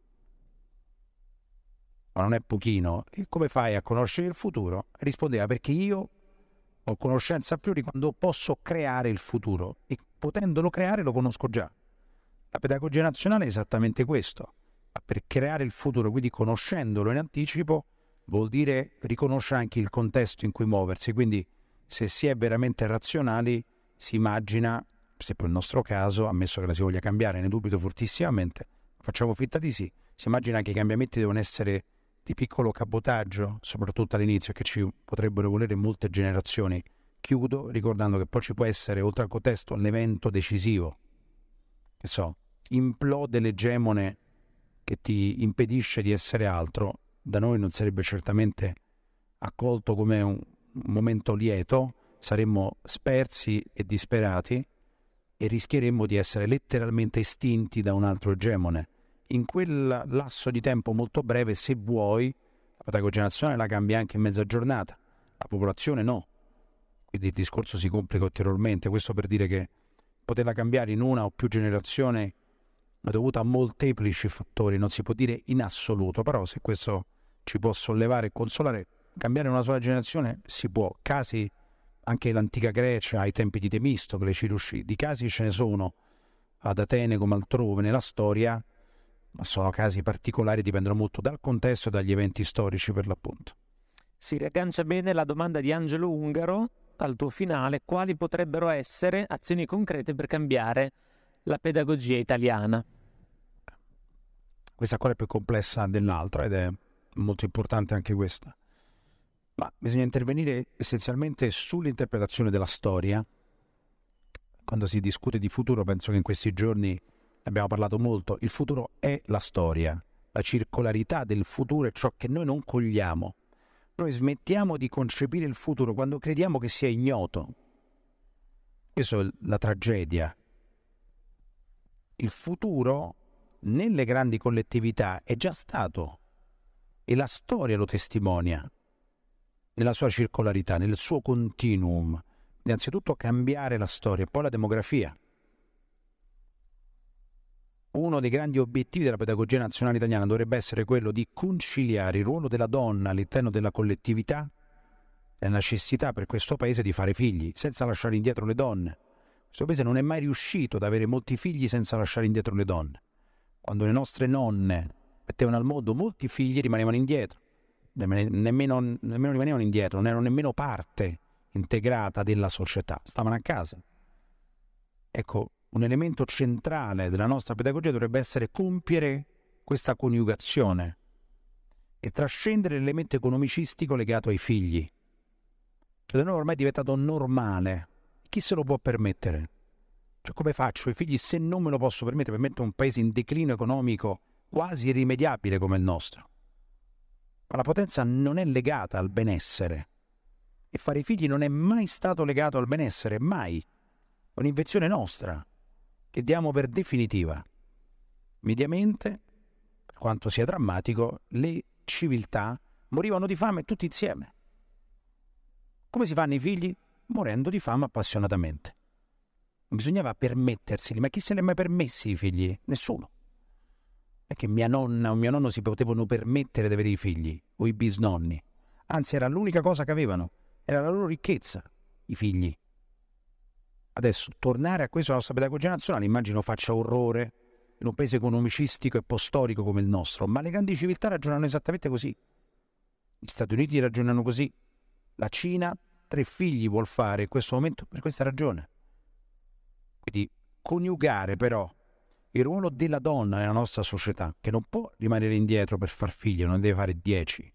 Ma non è pochino. E come fai a conoscere il futuro? Rispondeva perché io ho conoscenza a priori quando posso creare il futuro e potendolo creare lo conosco già. La pedagogia nazionale è esattamente questo per creare il futuro, quindi conoscendolo in anticipo, vuol dire riconoscere anche il contesto in cui muoversi. Quindi se si è veramente razionali, si immagina per esempio nel nostro caso, ammesso che la si voglia cambiare, ne dubito fortissimamente, facciamo finta di sì, si immagina che i cambiamenti devono essere di piccolo cabotaggio, soprattutto all'inizio, che ci potrebbero volere molte generazioni. Chiudo ricordando che poi ci può essere, oltre al contesto, l'evento decisivo. Che so, implode l'egemone che ti impedisce di essere altro, da noi non sarebbe certamente accolto come un momento lieto, saremmo spersi e disperati e rischieremmo di essere letteralmente estinti da un altro egemone. In quel lasso di tempo molto breve, se vuoi, la pedagogia nazionale la cambia anche in mezza giornata, la popolazione no. Quindi il discorso si complica ulteriormente. Questo per dire che poterla cambiare in una o più generazioni è dovuto a molteplici fattori, non si può dire in assoluto, però se questo ci può sollevare e consolare, cambiare una sola generazione si può. Casi anche l'antica Grecia, ai tempi di Temistocle, ci riuscì. Di casi ce ne sono ad Atene come altrove nella storia, ma sono casi particolari, dipendono molto dal contesto e dagli eventi storici per l'appunto. Si riaggancia bene la domanda di Angelo Ungaro al tuo finale, quali potrebbero essere azioni concrete per cambiare la pedagogia italiana? Questa ancora è più complessa dell'altra ed è molto importante anche questa. Ma bisogna intervenire essenzialmente sull'interpretazione della storia. Quando si discute di futuro, penso che in questi giorni abbiamo parlato molto, il futuro è la storia, la circolarità del futuro è ciò che noi non cogliamo. Noi smettiamo di concepire il futuro quando crediamo che sia ignoto. Questa è la tragedia. Il futuro nelle grandi collettività è già stato e la storia lo testimonia nella sua circolarità, nel suo continuum. Innanzitutto cambiare la storia e poi la demografia. Uno dei grandi obiettivi della pedagogia nazionale italiana dovrebbe essere quello di conciliare il ruolo della donna all'interno della collettività e la necessità per questo paese di fare figli, senza lasciare indietro le donne. Questo paese non è mai riuscito ad avere molti figli senza lasciare indietro le donne. Quando le nostre nonne mettevano al mondo molti figli rimanevano indietro nemmeno, nemmeno rimanevano indietro, non erano nemmeno parte integrata della società, stavano a casa. Ecco, un elemento centrale della nostra pedagogia dovrebbe essere compiere questa coniugazione e trascendere l'elemento economicistico legato ai figli. Cioè, da noi ormai è diventato normale. Chi se lo può permettere? Cioè, come faccio i figli se non me lo posso permettere? Permetto un paese in declino economico quasi irrimediabile come il nostro. Ma la potenza non è legata al benessere. E fare figli non è mai stato legato al benessere, mai. È un'invenzione nostra, che diamo per definitiva. Mediamente, per quanto sia drammatico, le civiltà morivano di fame tutti insieme. Come si fanno i figli? Morendo di fame appassionatamente. Non bisognava permetterseli, ma chi se li ha mai permessi i figli? Nessuno è che mia nonna o mio nonno si potevano permettere di avere i figli o i bisnonni. Anzi, era l'unica cosa che avevano, era la loro ricchezza, i figli. Adesso, tornare a questo, la nostra pedagogia nazionale, immagino faccia orrore in un paese economicistico e postorico come il nostro, ma le grandi civiltà ragionano esattamente così. Gli Stati Uniti ragionano così. La Cina tre figli vuol fare in questo momento per questa ragione. Quindi coniugare però il ruolo della donna nella nostra società, che non può rimanere indietro per far figli, non deve fare dieci,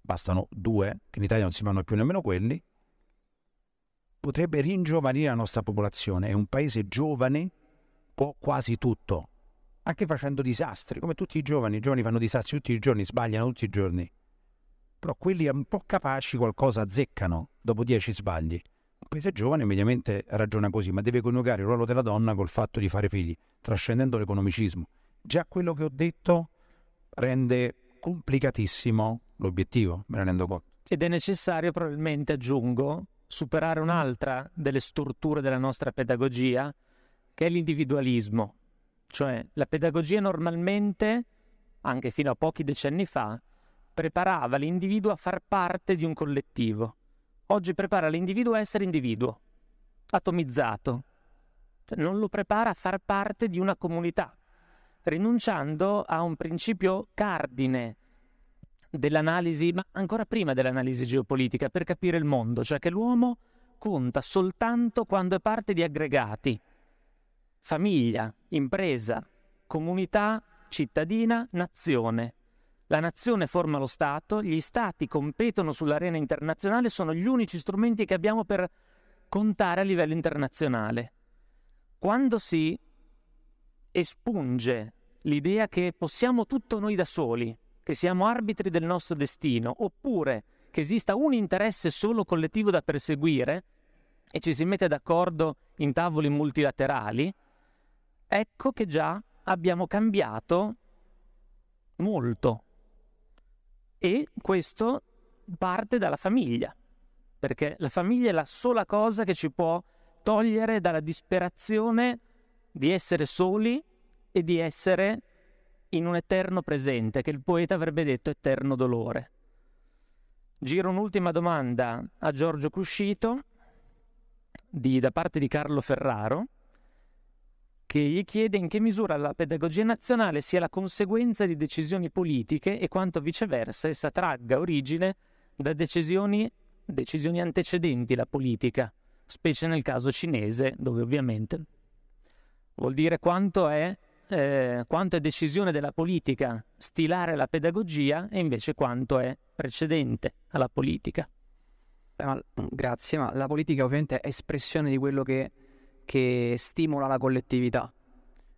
bastano due, che in Italia non si fanno più nemmeno quelli, potrebbe ringiovanire la nostra popolazione. E un paese giovane può quasi tutto, anche facendo disastri, come tutti i giovani. I giovani fanno disastri tutti i giorni, sbagliano tutti i giorni. Però quelli un po' capaci qualcosa azzeccano dopo dieci sbagli. Un paese giovane mediamente ragiona così, ma deve coniugare il ruolo della donna col fatto di fare figli, trascendendo l'economicismo. Già quello che ho detto rende complicatissimo l'obiettivo, me ne rendo conto. Ed è necessario, probabilmente aggiungo, superare un'altra delle strutture della nostra pedagogia, che è l'individualismo. Cioè la pedagogia normalmente, anche fino a pochi decenni fa, preparava l'individuo a far parte di un collettivo oggi prepara l'individuo a essere individuo, atomizzato. Cioè, non lo prepara a far parte di una comunità, rinunciando a un principio cardine dell'analisi, ma ancora prima dell'analisi geopolitica, per capire il mondo, cioè che l'uomo conta soltanto quando è parte di aggregati, famiglia, impresa, comunità, cittadina, nazione. La nazione forma lo Stato, gli Stati competono sull'arena internazionale, sono gli unici strumenti che abbiamo per contare a livello internazionale. Quando si espunge l'idea che possiamo tutto noi da soli, che siamo arbitri del nostro destino, oppure che esista un interesse solo collettivo da perseguire e ci si mette d'accordo in tavoli multilaterali, ecco che già abbiamo cambiato molto. E questo parte dalla famiglia, perché la famiglia è la sola cosa che ci può togliere dalla disperazione di essere soli e di essere in un eterno presente, che il poeta avrebbe detto eterno dolore. Giro un'ultima domanda a Giorgio Cuscito di, da parte di Carlo Ferraro, che gli chiede in che misura la pedagogia nazionale sia la conseguenza di decisioni politiche e quanto viceversa essa tragga origine da decisioni, decisioni antecedenti la politica, specie nel caso cinese, dove ovviamente vuol dire quanto è, eh, quanto è decisione della politica stilare la pedagogia e invece quanto è precedente alla politica. Eh, ma, grazie, ma la politica ovviamente è espressione di quello che, che stimola la collettività.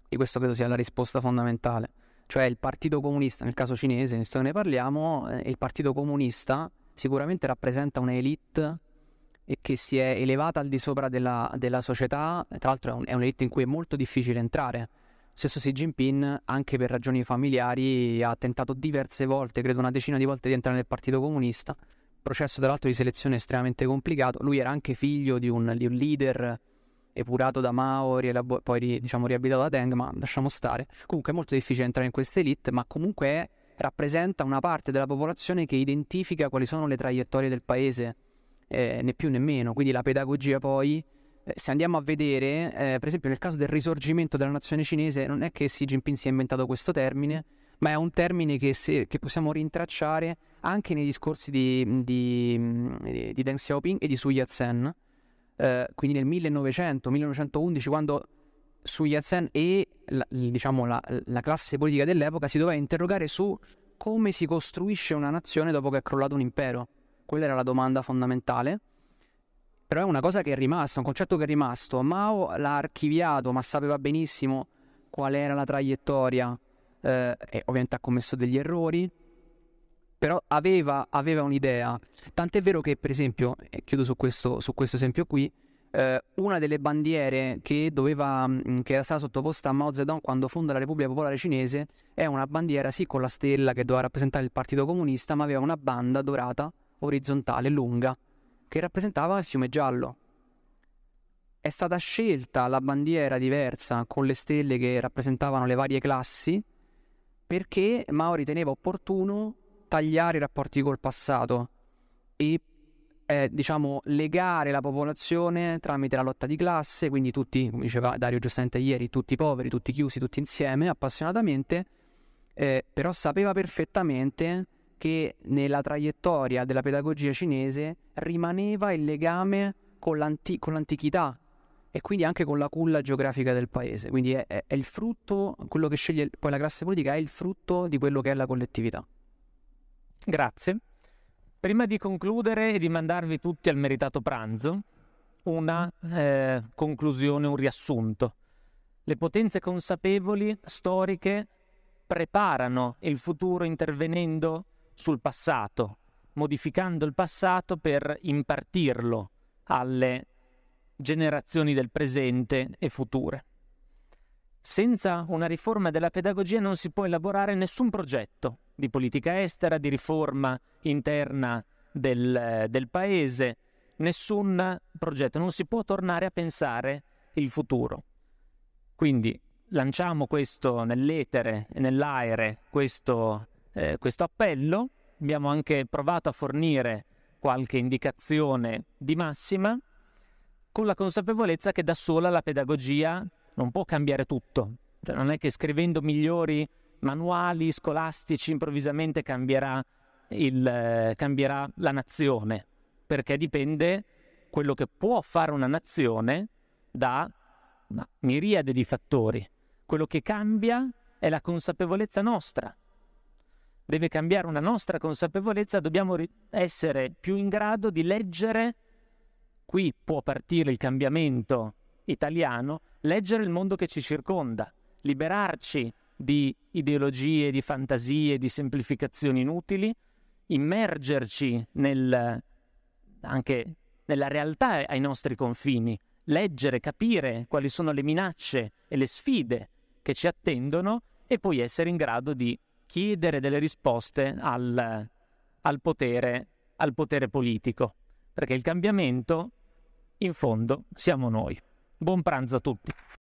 E questo credo sia la risposta fondamentale. Cioè il Partito Comunista, nel caso cinese, visto che ne parliamo, eh, il Partito Comunista sicuramente rappresenta un'elite che si è elevata al di sopra della, della società, tra l'altro è, un, è, un'elite in cui è molto difficile entrare. Stesso Xi Jinping, anche per ragioni familiari, ha tentato diverse volte, credo una decina di volte, di entrare nel Partito Comunista. Processo tra l'altro di selezione estremamente complicato. Lui era anche figlio di un, di un leader epurato da Mao, rielabo- poi diciamo riabilitato da Deng, ma lasciamo stare. Comunque è molto difficile entrare in questa elite, ma comunque rappresenta una parte della popolazione che identifica quali sono le traiettorie del paese eh, né più né meno. Quindi la pedagogia poi, eh, se andiamo a vedere, eh, per esempio nel caso del risorgimento della nazione cinese, non è che Xi Jinping si è inventato questo termine, ma è un termine che, se, che possiamo rintracciare anche nei discorsi di, di, di Deng Xiaoping e di Su Yat-sen, eh, quindi nel 1900-1911, quando Su Yat-sen e la, diciamo, la, la classe politica dell'epoca si doveva interrogare su come si costruisce una nazione dopo che è crollato un impero. Quella era la domanda fondamentale. Però è una cosa che è rimasta, un concetto che è rimasto. Mao l'ha archiviato, ma sapeva benissimo qual era la traiettoria eh, e ovviamente ha commesso degli errori, però aveva, aveva un'idea. Tant'è vero che, per esempio, e chiudo su questo, su questo esempio qui, eh, una delle bandiere che, doveva, che era stata sottoposta a Mao Zedong quando fonda la Repubblica Popolare Cinese è una bandiera, sì, con la stella che doveva rappresentare il Partito Comunista, ma aveva una banda dorata orizzontale lunga che rappresentava il fiume giallo. È stata scelta la bandiera diversa con le stelle che rappresentavano le varie classi perché Mao riteneva opportuno tagliare i rapporti col passato e eh, diciamo legare la popolazione tramite la lotta di classe, quindi tutti, come diceva Dario giustamente ieri, tutti poveri, tutti chiusi, tutti insieme, appassionatamente, eh, però sapeva perfettamente che nella traiettoria della pedagogia cinese rimaneva il legame con, l'anti- con l'antichità e quindi anche con la culla geografica del paese. Quindi è, è, è, il frutto, quello che sceglie poi la classe politica è il frutto di quello che è la collettività. Grazie. Prima di concludere e di mandarvi tutti al meritato pranzo, una eh, conclusione, un riassunto. Le potenze consapevoli, storiche, preparano il futuro intervenendo sul passato, modificando il passato per impartirlo alle generazioni del presente e future. Senza una riforma della pedagogia non si può elaborare nessun progetto di politica estera, di riforma interna del, del paese, nessun progetto, non si può tornare a pensare il futuro. Quindi lanciamo questo nell'etere e nell'aere, questo eh, questo appello. Abbiamo anche provato a fornire qualche indicazione di massima con la consapevolezza che da sola la pedagogia non può cambiare tutto. Cioè, non è che scrivendo migliori manuali scolastici improvvisamente cambierà, il, eh, cambierà la nazione, perché dipende quello che può fare una nazione da una miriade di fattori. Quello che cambia è la consapevolezza nostra. Deve cambiare una nostra consapevolezza, dobbiamo essere più in grado di leggere, qui può partire il cambiamento italiano, leggere il mondo che ci circonda, liberarci di ideologie, di fantasie, di semplificazioni inutili, immergerci nel, anche nella realtà ai nostri confini, leggere, capire quali sono le minacce e le sfide che ci attendono e poi essere in grado di chiedere delle risposte al, al, potere, al potere politico, perché il cambiamento in fondo siamo noi. Buon pranzo a tutti.